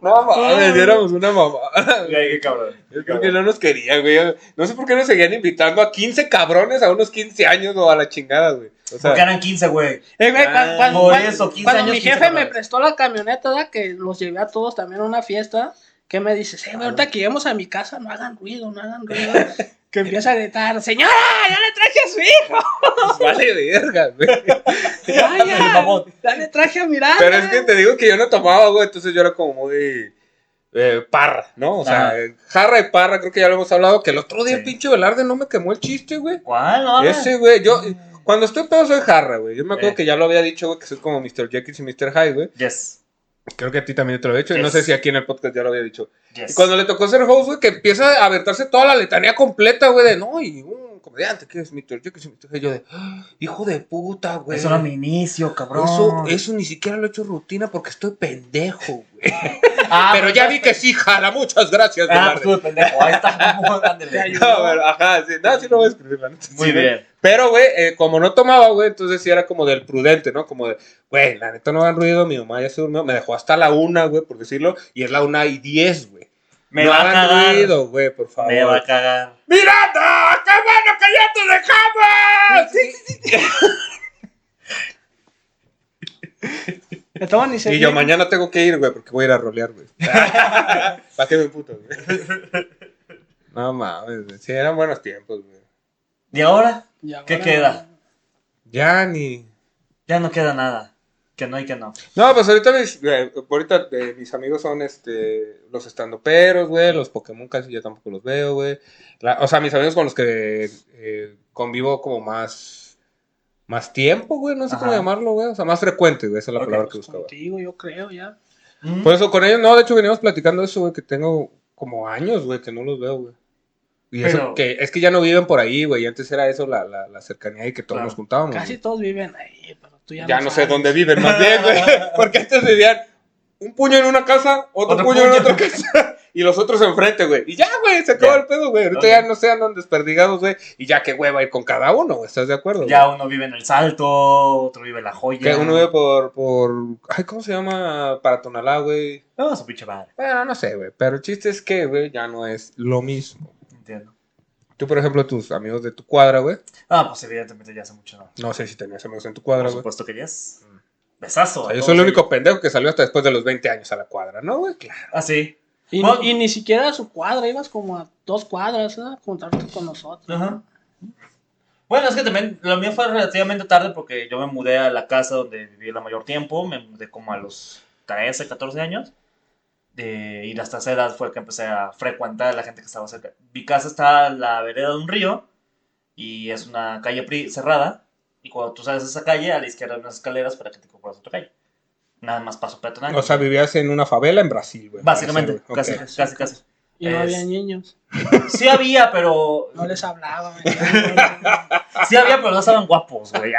No mames, éramos una mamada. Güey, qué cabrón. Yo creo que no nos querían, güey. No sé por qué nos seguían invitando a 15 cabrones a unos 15 años o a la chingada, güey. O sea, Porque eran 15, güey. Eh, güey, Ah, cuan- cuan- por eso, 15 cuando años, mi 15 jefe me cabrones. prestó la camioneta, ¿verdad? que los llevé a todos también a una fiesta, que me dice, sí, güey, ahorita que lleguemos a mi casa, no hagan ruido, no hagan ruido. que empieza a gritar, señora, ya le traje a su hijo. pues vale verga, güey. Vaya, ya le traje a Miranda. Pero es que te digo que yo no tomaba, güey. Entonces yo era como muy. eh, parra, ¿no? O sea, Ajá. jarra y parra, creo que ya lo hemos hablado. Que el otro día Sí. el pinche Velarde no me quemó el chiste, güey. ¿Cuál? No. Ese, güey. Yo, cuando estoy pedo soy jarra, güey. Yo me acuerdo Eh. que ya lo había dicho, güey, que soy como Mr. Jekyll y Mr. Hyde, güey. Yes. Creo que a ti también te lo he dicho. Y no sé si aquí en el podcast ya lo había dicho. Yes. Y cuando le tocó ser host, güey, que empieza a aventarse toda la letanía completa, güey, de no, y un comediante que es Mr. Jekyll y. Yo de, "Ah, hijo de puta, güey. Eso era mi inicio, cabrón. Eso, eso ni siquiera lo he hecho rutina porque estoy pendejo, güey. Ah, Pero pues ya vi que sí, jala. Muchas gracias, Ah, Velarde. estuve pendejo. Ahí está. No, pero, ajá, sí, no, sí lo voy a escribir, la neta. Muy sí, bien. Pero, güey, eh, como no tomaba, güey, entonces sí era como del prudente, ¿no? Como de, güey, la neta no hagan ruido, mi mamá ya se durmió, me dejó hasta la una, güey, por decirlo, y es la una y diez, güey. Me no va a cagar. ruido, güey, por favor. Me va a cagar. ¡Miranda! ¡Qué bueno que ya te dejamos! Me toman y se Y yo mañana tengo que ir, güey, porque voy a ir a rolear, güey. ¿Para qué me puto, güey? No mames, güey. Sí, eran buenos tiempos, güey. ¿Y ahora? Y ahora- ¿Qué queda? Ya ni. Ya no queda nada. Que no y que no. No, pues ahorita mis, eh, ahorita eh, mis amigos son este los estandoperos, güey, los Pokémon casi yo tampoco los veo, güey. O sea, mis amigos con los que eh, convivo como más más tiempo, güey, no sé cómo llamarlo, güey, o sea, más frecuente, güey, esa es la palabra que Pues buscaba. contigo, yo creo, ya. Mm. Por eso con ellos, no, de hecho veníamos platicando eso, güey, que tengo como años, güey, que no los veo, güey. Y eso Pero- que es que ya no viven por ahí, güey, y antes era eso la, la, la cercanía y que todos Claro. nos juntábamos. Casi güey. todos viven ahí, pero tú ya, Ya no sé dónde viven, más bien, güey. Porque antes vivían un puño en una casa, otro, Otro puño, en otra casa, y los otros enfrente, güey. Y ya, güey, se acabó el pedo, güey. Ahorita ya no se andan desperdigados, güey. Y ya que hueva ir con cada uno, güey. ¿Estás de acuerdo? Ya güey? uno vive en el Salto, otro vive en la joya. Que uno vive por, por. Ay, ¿cómo se llama? Para Tonalá, güey. No, su pinche madre. Bueno, no sé, güey. Pero el chiste es que, güey, ya no es lo mismo. Tú, por ejemplo, tus amigos de tu cuadra, güey. Ah, pues evidentemente ya hace mucho, ¿no? No sé si tenías amigos en tu Por cuadra, güey. supuesto que yes. Besazo. O sea, yo soy el ellos. único pendejo que salió hasta después de los 20 años a la cuadra, ¿no, güey? Claro. Ah, sí. Y, Bueno. y ni siquiera a su cuadra, ibas como a dos cuadras, ¿eh? A juntarte con nosotros. Ajá. Bueno, es que también lo mío fue relativamente tarde porque yo me mudé a la casa donde viví el mayor tiempo, me mudé como a los 13, 14 años. De, y hasta esa edad fue que empecé a frecuentar a la gente que estaba cerca. Mi casa está en la vereda de un río y es una calle cerrada. Y cuando tú sales de esa calle, a la izquierda hay unas escaleras para que te compres otra calle. Nada más paso peatonal. O sea, vivías en una favela en Brasil, güey. Básicamente, casi, casi, casi. Y no Es- había niños. Sí había, pero No les hablaba. Sí había, pero no estaban guapos, güey.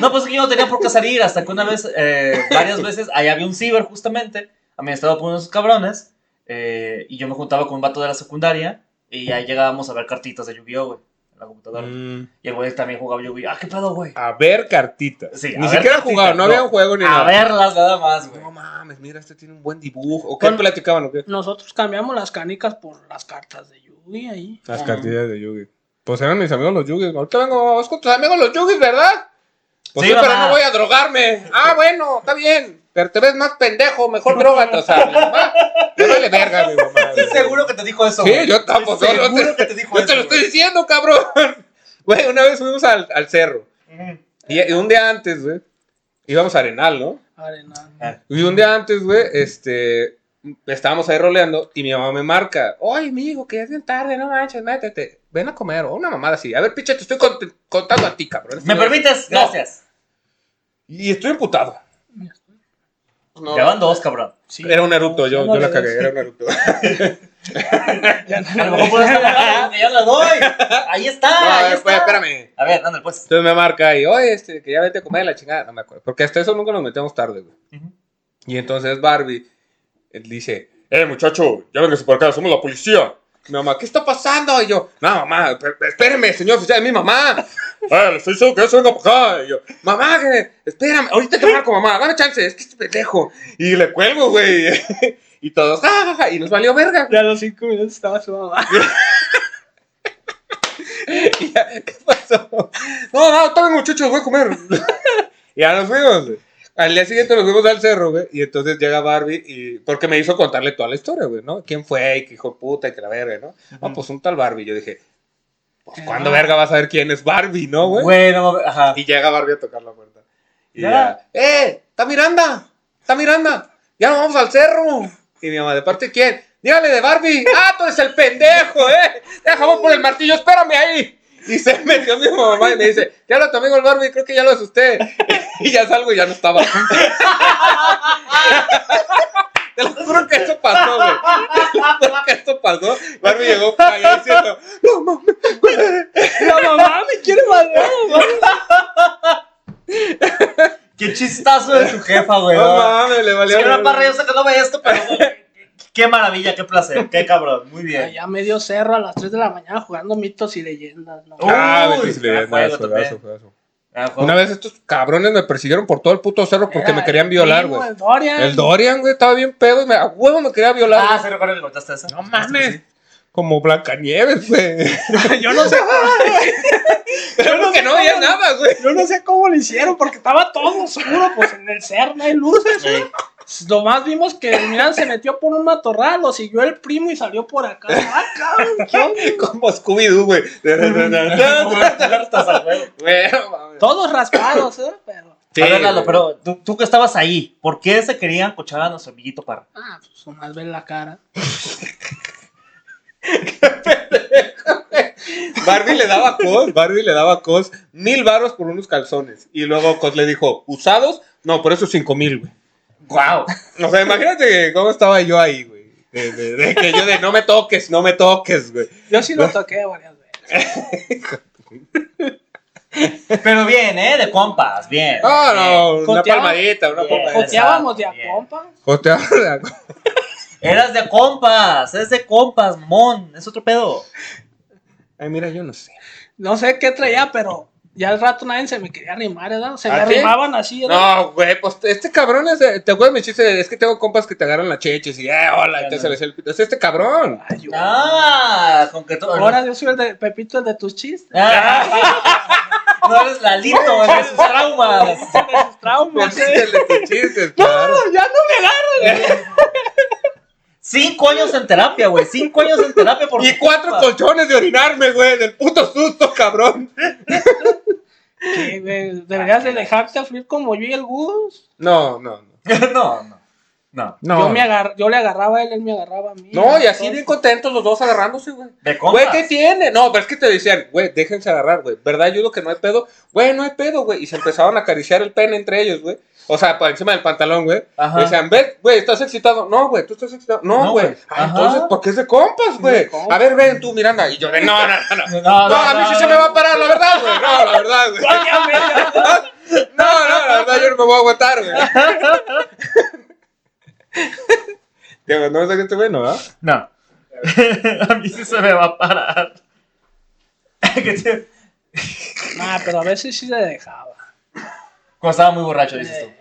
No, pues es que yo no tenía por qué salir hasta que una vez, eh, varias veces, ahí había un ciber justamente, administrado por unos cabrones, eh, y yo me juntaba con un vato de la secundaria, y ahí llegábamos a ver cartitas de Yu-Gi-Oh, güey, en la computadora. Mm, Y el güey también jugaba Yu-Gi-Oh. Ah, qué pedo, güey. a ver cartitas. Sí, a ni siquiera cartitas, jugado, no, había un juego ni A nada. verlas nada más, güey. No mames, mira, este tiene un buen dibujo. ¿O qué Con- platicaban o qué? Nosotros cambiamos las canicas por las cartas de Yugi ahí. Las Ajá. cartillas de Yugi. Pues eran mis amigos los Yugis. Ahorita vengo, vas con tus amigos los Yugis, ¿verdad? Pues Sí, sí, pero no voy a drogarme. Ah, bueno, está bien. Pero te ves más pendejo, mejor drogate. O sea, mi mamá, me vale verga, mi mamá. Estoy seguro que te dijo eso, Sí, güey. yo tampoco. Estoy yo seguro te, que te dijo yo te eso, lo estoy diciendo, cabrón. Güey, una vez fuimos al, al cerro. Y, y un día antes, güey, íbamos a Arenal, ¿no? Arena. Ah. Y un día antes, güey, este, estábamos ahí roleando y mi mamá me marca, oye, mi hijo, que ya es bien tarde, no manches, métete, ven a comer, o una mamada así. A ver, piche, te estoy cont- contando a ti, cabrón. ¿Me permites? No. Gracias. Y estoy emputado. No, Ya van dos, cabrón. Sí. Era un eructo, yo, No yo la le cagué, era un eructo. Ya A lo mejor porque ya la doy. Ahí está. No, a ahí ver, pues, está. espérame. A ver, ándale, pues. Entonces me marca y, oye, este, que ya vete a comer la chingada. No me acuerdo. Porque hasta eso nunca nos metemos tarde, güey. Ujú. Y entonces Barbie él dice, eh, muchacho, ya véngase por acá, somos la policía. Mi mamá, ¿qué está pasando? Y yo, no, mamá, espé- espéreme, señor oficial, es mi mamá. Ah, le estoy diciendo que ya se venga para acá. Y yo, mamá, espérame, ahorita te marco, mamá, dame chance, es que es pendejo. Y le cuelgo, güey. y todos, ja, ja, ja, y nos valió verga. Ya a los cinco minutos estaba su mamá. ¿Qué pasó? No, no, bien, muchachos, voy a comer. y ya nos fuimos, güey. Al día siguiente nos fuimos al cerro, güey, y entonces llega Barbie y... Porque me hizo contarle toda la historia, güey, ¿no? ¿Quién fue? Y que hijo de puta, y que la verga, ¿no? Ah, pues un tal Barbie. Yo dije, pues, ¿cuándo verga vas a ver quién es Barbie, no, güey? Bueno, ajá. Y llega Barbie a tocar la puerta. Y Ya. ya, ¡eh! ¡Está Miranda! ¡Está Miranda! ¡Ya nos vamos al cerro! Y mi mamá, ¿de parte quién? Dígale de Barbie. ¡Ah, tú eres el pendejo, eh! Déjame por el martillo, espérame ahí. Y se metió mi mamá y me dice, ¿qué habla tu amigo el Barbie? Creo que ya lo asusté. Y ya salgo y ya no estaba. Te lo juro que eso pasó, güey. Te lo juro que esto pasó. Barbie llegó allá diciendo, no mames. La mamá me quiere madrear, Qué chistazo de tu jefa, güey. No mames, le valía. Señora verga. Parra, yo sé que no ve esto, pero. Qué maravilla, qué placer, qué cabrón. Muy bien. Allá medio cerro a las 3 de la mañana jugando mitos y leyendas, ¿no? Ah, Uy, Betis le gran nada, juego juegazo, juegazo. Una vez estos cabrones me persiguieron por todo el puto cerro porque Era me querían violar, güey. El Dorian. El Dorian, güey, estaba bien pedo y me, a huevo me quería violar. Ah, güey. sí, recuerdo que contaste eso. No mames. Como Blancanieves, güey. Yo no sé. Pero que no había nada, güey. Yo no sé cómo lo hicieron porque estaba todo oscuro, pues en el cerro no hay luces. Sí. Nomás vimos que el Miran se metió por un matorral, lo siguió el primo y salió por acá. Ah, cabrón, ¿qué? Como Scooby-Doo, güey. Todos raspados, ¿eh? Pero. Sí, a ver, Lalo, güey. pero tú, tú que estabas ahí, ¿por qué se querían cochar a nuestro amiguito Parra? Ah, pues nomás ven la cara. Barbie le daba cos, Barbie le daba cos mil baros por unos calzones. Y luego cos le dijo, ¿usados? No, por eso cinco mil, güey. ¡Wow! O sea, imagínate cómo estaba yo ahí, güey. De, de- de que yo de no me toques, no me toques, güey. Yo sí lo toqué varias veces. Pero bien, ¿eh? De compas, bien. No, no, una Joteaba- palmadita, una palmadita. Joteábamos de a Bien. compa. Joteaba de a- Eras de compas, es de compas, mon, es otro pedo. Ay, mira, yo no sé. No sé qué traía, pero ya al rato nadie se me quería arrimar, ¿verdad? Se me ¿Ah, arrimaban así, ¿verdad? No, güey, pues este cabrón es de, te acuerdas mi chiste, es que tengo compas que te agarran la cheches y, eh, hola, y te se les el pito. Es este cabrón. Ay, yo- Ah, con que tú. Ahora yo soy el de Pepito, el de tus chistes. Ah, no eres Lalito, el de sus traumas. De sus traumas, El ¿eh? de tus chistes, claro. No, ya no me agarran. Cinco años en terapia, güey. Cinco años en terapia por Y cuatro culpa. colchones de orinarme, güey, del puto susto, cabrón. Güey, Deberías de dejarte fluir como yo y el Gus. No, no, no. no, no. No. No, Yo, me agar- yo le agarraba a él, él me agarraba a mí. no y así bien contentos los dos agarrándose, güey. De. Güey, ¿qué tiene? No, pero es que te decían, güey, déjense agarrar, güey. ¿Verdad, Yudo, que no hay pedo? Güey, no hay pedo, güey. Y se empezaban a acariciar el pene entre ellos, güey. O sea, por encima del pantalón, güey. Ajá. Y decían, ve, güey, ¿estás excitado? No, güey, tú estás excitado. No, No, güey. güey. Ah, Ajá. entonces, ¿por qué es de compas, güey? De compas. A ver, ven tú, Miranda. Y yo de, no, no, no. No, No, no, a mí sí se me va a parar, la verdad, güey. No, la verdad, güey. No, no, la verdad, yo no me voy a aguantar, güey. Digo, no sé qué te bueno, ¿ah? No. a mí sí se me va a parar. Nah, pero a veces sí se dejaba. Cuando estaba muy borracho, dices tú.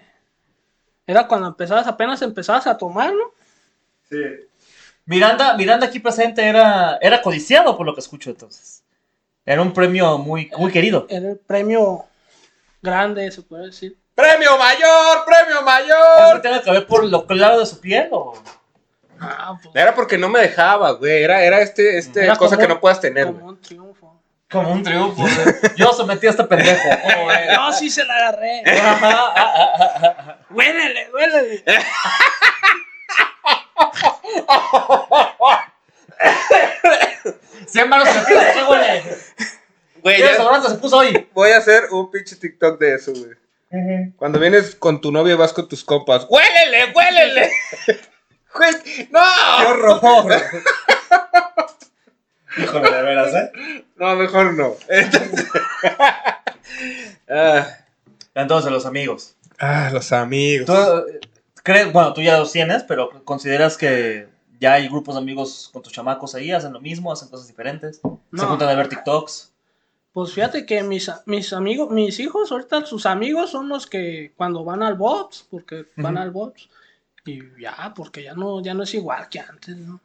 Era cuando empezabas, apenas empezabas a tomar, ¿no? Sí. Miranda, Miranda aquí presente era, era codiciado por lo que escucho entonces. Era un premio muy, muy querido. Era el premio grande, se puede decir. ¡Premio mayor! ¡Premio ¿Eso mayor! tiene que ver por lo claro de su piel o...? Ah, pues. Era porque no me dejaba, güey. Era, era este, este era cosa como- que no puedas tener, Como güey. Como un triunfo. güey. Yo sometí a este pendejo. ¿cómo ves? No, sí se la agarré. Ajá, ah, ah, ah, ah. Huélele, huélele. Cien manos piso, ¿qué huele? Güey, ¿Qué ya- se puso hoy? voy a hacer un pinche TikTok de eso, güey. Cuando vienes con tu novia y vas con tus compas. ¡Huélele, huélele! ¡No! ¡Qué horror! Híjole, de veras, ¿eh? No, mejor no. Entonces... ah, Entonces, los amigos. ah, los amigos. ¿Tú eh, crees, bueno, tú ya los tienes, pero consideras que ya hay grupos de amigos con tus chamacos ahí, hacen lo mismo, hacen cosas diferentes? Se No. juntan a ver TikToks. Pues fíjate que mis, mis amigos, mis hijos, ahorita sus amigos son los que cuando van al box, porque van Ujú. al box. Y ya, porque ya no, ya no es igual que antes, ¿no?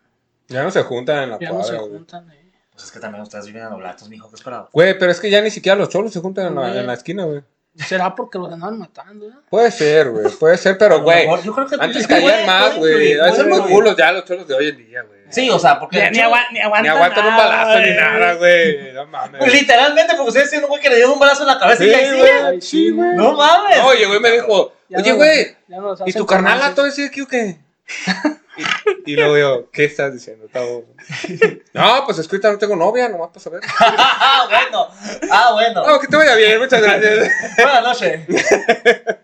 Ya no se juntan en la Ya no se cuadra, güey. juntan, eh. Pues es que también ustedes viven en oblatos, mijo, ¿qué esperaba? Güey, pero es que ya ni siquiera los cholos se juntan en la, en la esquina, güey. ¿Será porque los andan matando, eh? Puede ser, güey. Puede ser, A pero, güey. mejor, yo creo que Antes caían más, güey. A veces muy culos ya los cholos de hoy en día, güey. Sí, o sea, porque... Ni, agua- ni Ni aguantan, aguantan un balazo ni nada, güey. No mames. Pues, Literalmente, porque ustedes tienen un güey que le dio un balazo en la cabeza y Sí, ahí güey. Ay, Sí, güey. No mames. Oye, güey, me dijo, Ya oye, güey, no ¿y tu carnal todo ese aquí o qué? Y, y luego yo, ¿qué estás diciendo? Tavo? No, pues es que ahorita no tengo novia, nomás para saber. ah, bueno. Ah, bueno. No, que te vaya bien, muchas gracias. Buenas noches.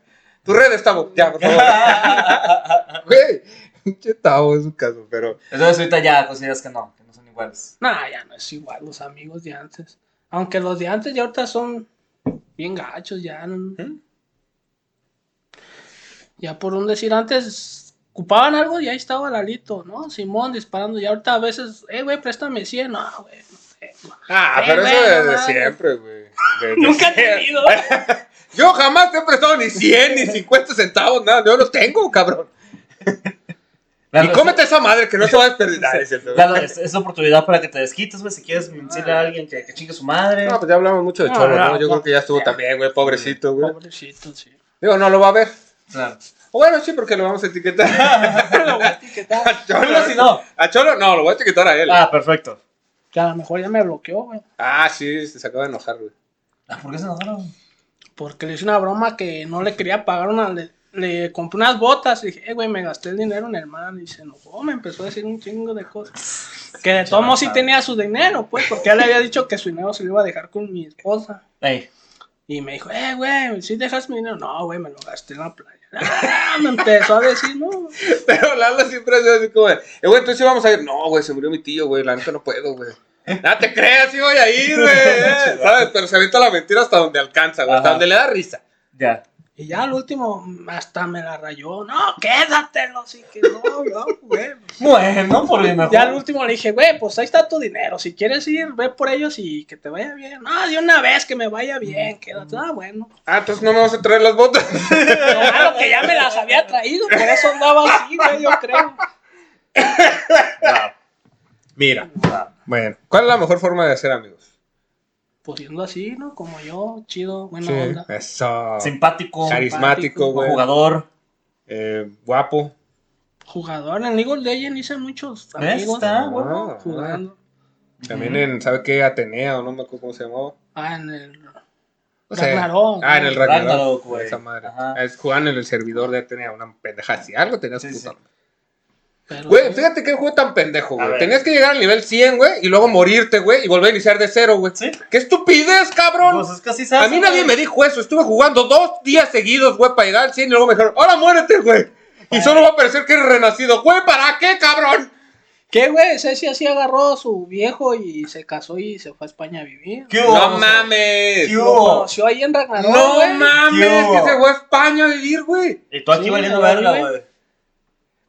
Tu red está ya, por favor. Güey, pinche Tavo es su caso, pero. Entonces ahorita ya consideras que no, que no son iguales. Nah, ya no es igual los amigos de antes. Aunque los de antes ya ahorita son bien gachos, ya. ¿no? ¿Mm? Ya por un decir, antes ocupaban algo y ahí estaba Lalito, ¿no? Simón disparando. Y ahorita a veces, eh, güey, préstame 100. No, güey, no tengo. Ah, Eh, pero eso no desde mames. siempre, güey. Nunca he tenido. Yo jamás te he prestado ni 100 ni 50 centavos, nada. Yo los tengo, cabrón. Y cómete esa madre que no se va a desperdiciar. es. Lalo, es, es oportunidad para que te desquites, güey. Si quieres decirle a alguien que, que chingue su madre. No, pues ya hablamos mucho de No, Cholo, ¿no? no, Yo no. creo que ya estuvo también, güey, pobrecito, güey. Pobrecito, sí. Digo, no lo va a ver. Claro. O Bueno, sí, porque lo vamos a etiquetar. Lo voy a etiquetar. a Cholo. Dilo si no. A Cholo, no, lo voy a etiquetar a él. Ah, Ah, perfecto. Que a lo mejor ya me bloqueó, güey. sí, se acaba de enojar, güey. Ah, ¿Por qué se enojaron? Porque le hice una broma que no le quería pagar una. Le, le compré unas botas y dije, eh, güey, me gasté el dinero en el man. Y se enojó, me empezó a decir un chingo de cosas. Que de todos modos sí tenía su dinero, pues, porque ya le había dicho que su dinero se lo iba a dejar con mi esposa. Ey. Y me dijo, eh, güey, ¿sí dejas mi dinero? No, güey, me lo gasté en la playa. Ah, me empezó a decir, no. Pero Lalo siempre ha sido así como, eh, güey, entonces sí vamos a ir. No, güey, se murió mi tío, güey, la neta no puedo, güey. No te creas, sí voy a ir, güey. eh, ¿Sabes? Pero se avienta la mentira hasta donde alcanza, güey, hasta donde le da risa. Ya. Y ya al último hasta me la rayó. No, quédatelo. Así que no, no, güey. Bueno, por lo mejor. Ya al último le dije, güey, pues ahí está tu dinero. Si quieres ir, ve por ellos y que te vaya bien. No, de una vez que me vaya bien. Quédate. Ah, bueno. Ah, entonces no me vas a traer las botas. Lo malo que ya me las había traído, por eso andaba así, güey, yo creo. Claro, Mira. claro. Bueno, ¿cuál es la mejor forma de hacer amigos? Pues siendo así, ¿no? Como yo, chido, buena Sí, onda. Eso. Simpático, Carismático, güey. jugador. Eh, guapo. Jugador en League of Legends hice muchos amigos Está, Ah, bueno. jugando. También en, ¿sabe qué? Atenea o no me acuerdo cómo se llamaba. Ah, en el O sea, Ragnarok. Ah, en el Ragnarok. Ragnarok, güey. Esa madre. Ajá. Es jugaban en el servidor de Atenea, una pendeja así. Algo tenías Sí, que sí. Pero- Güey, fíjate que juego tan pendejo, güey. Tenías que llegar al nivel 100, güey, y luego morirte, güey, y volver a iniciar de cero, güey. Sí. ¡Qué estupidez, cabrón! Pues es que así se a mí nadie güey. me dijo eso. Estuve jugando dos días seguidos, güey, para llegar al 100 y luego me dijeron, ¡ahora muérete, güey! Y solo va a parecer que eres renacido. Güey, ¿para qué, cabrón? ¿Qué, güey? Ceci así agarró a su viejo y se casó y se fue a España a vivir. ¿Qué hubo? No mames. ¿Qué hubo? conoció ahí en Ragnarok, No güey. mames, ¿Qué hubo? que se fue a España a vivir, güey. Y tú aquí Sí, valiendo verga, güey.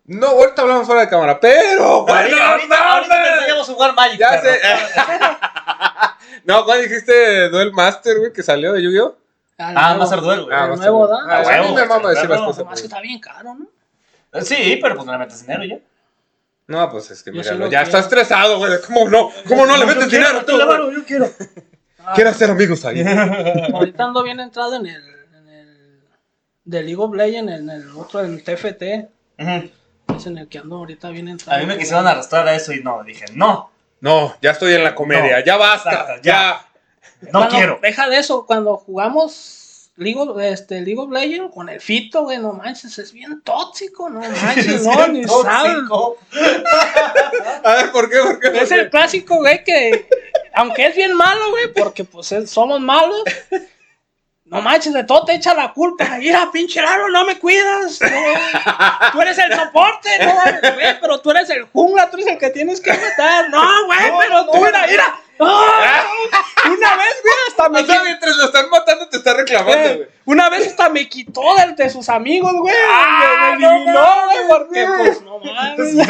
No, ahorita hablamos fuera de cámara, pero, güey, Ahorita, no ahorita, ahorita te mames. enseñamos a jugar Magic. Ya perro. sé. no, ¿cuál dijiste Duel Master, güey, que salió de Yu-Gi-Oh? Ah. Master Duel, güey. Ah, El nuevo, Duel. ¿da? Ah, Ah, a mí me mama decir las cosas. Nomás que güey. está bien caro, ¿no? Sí, pero pues no le metes dinero ya. No, pues es que mira, ya está estresado, güey. ¿Cómo no? ¿Cómo no le metes dinero? tú, yo quiero. Quiero hacer amigos ahí. Ahorita ando bien entrado en el, en el de League of Legends, en el otro, en el TFT. Es en el que ando ahorita bien entrado. A mí me quisieron arrastrar a eso y no, dije, no, No, ya estoy en la comedia. No, ya basta. exacto, ya. no Cuando- quiero. Deja de eso, cuando jugamos League of, este, League of Legends con el Fito, güey, no manches, es bien tóxico, no manches, no, ni. Tóxico. A ver, ¿por qué? ¿Por qué? ¿Por Es el clásico, güey, que aunque es bien malo, güey, porque pues es- somos malos. No manches, de todo te echa la culpa. Mira, pinche raro, no me cuidas. no. Tú eres el soporte, no, güey, pero tú eres el jungla, tú eres el que tienes que matar. No, güey, No, pero tú, mira, mira. ¡Ah! Una vez, güey, hasta me O sea, mientras lo están matando, te está reclamando, Eh, güey. una vez hasta me quitó de, de sus amigos, güey. Ah, me, no eliminó, güey, porque güey. pues no mames.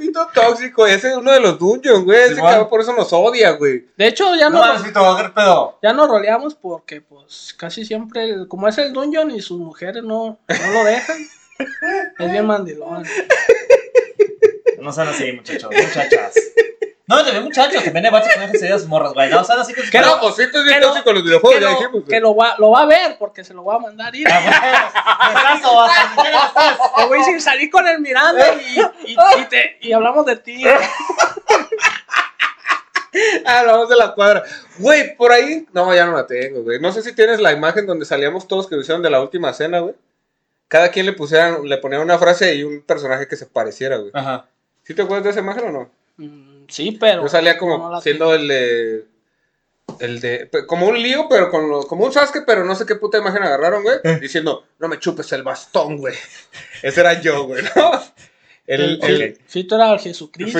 Pito tóxico. Ese es uno de los dungeons, güey. Ese cabrón por eso nos odia, güey. De hecho, ya No no, mames, Fito, ¿qué pedo? ya no roleamos porque pues casi siempre, el- como es el dungeon y sus mujeres no, no lo dejan. es bien mandilón. No sean así, muchachos, muchachas. No, también muchachos, también que seguir a sus morras, güey. No sean así con sus Que No, pues sí, tú es bien que lo- tóxico con los videojuegos, que ya dijimos, que lo va, lo va a ver porque se lo va a mandar ir. Ah, que estés. Te voy a decir, salí con el Miranda y, y, y te, y hablamos de ti. Ah, la voz de la cuadra. Güey, por ahí. No, ya no la tengo, güey. No sé si tienes la imagen donde salíamos todos que lo hicieron de la última cena, güey. Cada quien le pusieran, le ponía una frase y un personaje que se pareciera, güey. Ajá. ¿Sí te acuerdas de esa imagen o no? Mm, sí, pero. Yo salía como no siendo el de. El de. Como un lío, pero con lo, como un Sasuke, pero no sé qué puta imagen agarraron, güey. Eh. Diciendo, no me chupes el bastón, güey. Ese era yo, güey, ¿no? El, El, el, Fito era Jesucristo.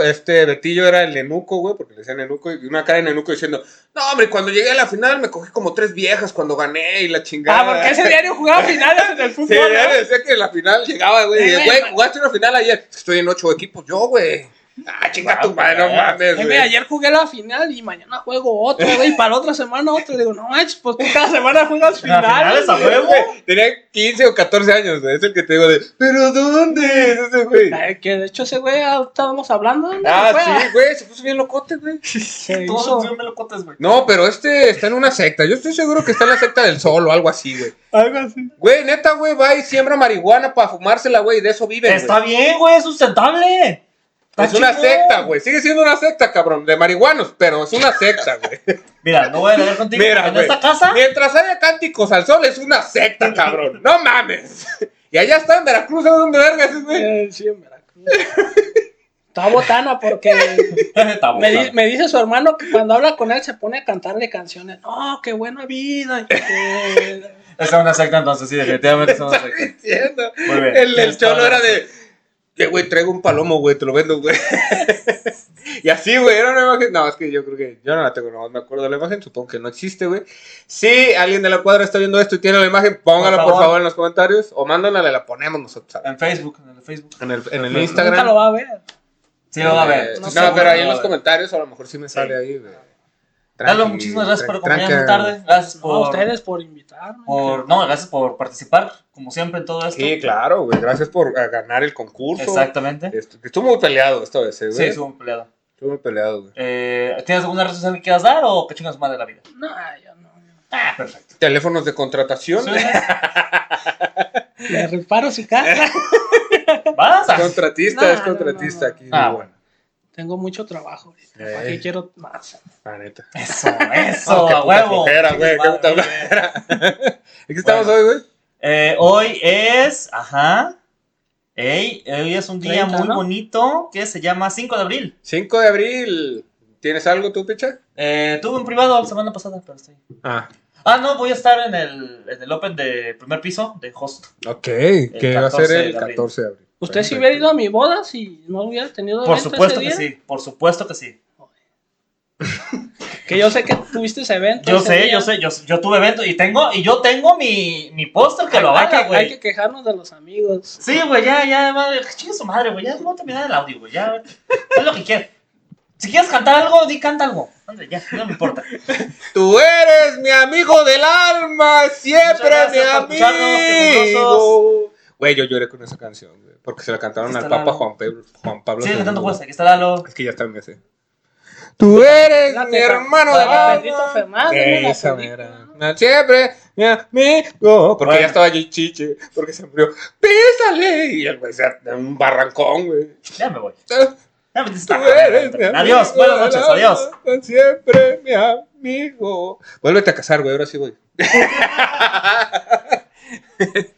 Era este Betillo era el nenuco, güey, porque le decían nenuco, y una cara de nenuco diciendo, no, hombre, cuando llegué a la final me cogí como tres viejas cuando gané y la chingada. Ah, porque ese diario jugaba finales en el Sí, fútbol. él ¿no? decía que en la final llegaba, güey, Eh, güey, güey, jugaste una final ayer, estoy en ocho equipos, yo, güey. Ah, chinga tu madre, no mames, Eh, güey, ayer jugué la final y mañana juego otra, güey, y para la otra semana otra. Digo, no manches, pues tú cada semana juegas finales. finales a. Güey, Tenía 15 o 14 años, güey, es el que te digo de, ¿pero dónde es ese güey? Ay, que de hecho ese güey, estábamos hablando. ¿dónde Ah, fue? sí, güey, se puso bien locote, güey. Se Todos son melocotes, güey. No, pero este está en una secta. Yo estoy seguro que está en la secta del sol o algo así, güey. algo así. Güey, neta, güey, va y siembra marihuana para fumársela, güey, y de eso vive. Está bien, güey, es sustentable. Es una secta, güey. Sigue siendo una secta, cabrón, de marihuanos, pero es una secta, güey. Mira, no voy a leer contigo. Mira, en güey. esta casa. Mientras haya cánticos al sol, es una secta, cabrón. No mames. Y allá está en Veracruz, ¿sabes dónde verga ese, güey? Eh, sí, en Veracruz. Está botana porque Está me, di- bueno. me dice su hermano que cuando habla con él se pone a cantarle canciones. No, qué buena vida. Esta es una secta, entonces sí, definitivamente es una secta. Muy bien. El, el cholo era de. Eh, güey, traigo un palomo, güey, te lo vendo, güey. y así, güey, era una imagen. No, es que yo creo que yo no la tengo, no me acuerdo de la imagen, supongo que no existe, güey. Si alguien de la cuadra está viendo esto y tiene la imagen, póngala por Por favor, en los comentarios o mándanla, la ponemos nosotros. ¿sabes? En Facebook, en el Facebook. En el, en el Nunca Instagram. Nunca lo va a ver. Sí, lo va a Eh, ver. No, sé, pero ahí en los comentarios a lo mejor sí me sale ahí, güey. Lalo, muchísimas gracias por acompañarnos tranca. tarde. Gracias No, a por, ustedes por invitarme. por. No, gracias por participar, como siempre, en todo esto. Sí, claro, güey. Gracias por eh, ganar el concurso. Exactamente. Estu- Estuvo muy peleado esta vez, güey. Sí, estuvo muy peleado. Estuvo muy peleado, güey. Eh, ¿Tienes alguna red social que quieras dar o que chingas más de la vida? No, yo no. Ah, perfecto. Teléfonos de contratación. Le reparo si casa. ¿Vas? Contratista, No, es no, contratista no, no. aquí. Ah, muy bueno. Tengo mucho trabajo. ahorita. ¿Para Eh. qué quiero más? La neta. Eso, eso, qué a puta huevo. flojera, güey, qué puta flojera. ¿En qué estamos Bueno. hoy, güey? Eh, hoy es, ajá, ey, hoy es un día 30, muy ¿no? bonito que se llama 5 de abril. 5 de abril. ¿Tienes algo tú, picha? Eh, tuve un privado la semana pasada, pero estoy. Ah, Ah, no, voy a estar en el, en el Open de primer piso de host. ok. Que va a 14 ser de el abril. 14 de abril. ¿Usted Perfecto. hubiera ido a mi boda si no hubiera tenido Por supuesto ese que sí, por supuesto que sí. Que yo sé que tuviste ese evento. Yo ese sé, día. yo sé, yo, yo tuve evento y tengo, y yo tengo mi, mi póster que lo avala, que, hay que güey. quejarnos de los amigos. Sí, güey, ya, ya, madre, chinga su madre, güey, ya vamos a terminar el audio, güey, ya, es lo que quieras. Si quieres cantar algo, di canta algo. Ande, ya, no me importa. Tú eres mi amigo del alma, siempre mi amigo. Güey, yo lloré con esa canción, güey, porque se la cantaron al Papa. Juan, Pedro, Juan Pablo Sí, II. de tanto pues, aquí está Lalo. Es que ya está en ese. Tú eres mi hermano de. Pedrito Fernández, ¿no? La Esa película. mera. Siempre mi amigo. Porque Bueno. ya estaba allí chiche, porque se murió. Písale. Y el güey se da un barrancón, güey. Ya me voy. Tú Ya me dices, eres mi amigo Adiós, buenas noches, adiós. Siempre mi amigo. Vuélvete a casar, güey, ahora sí voy.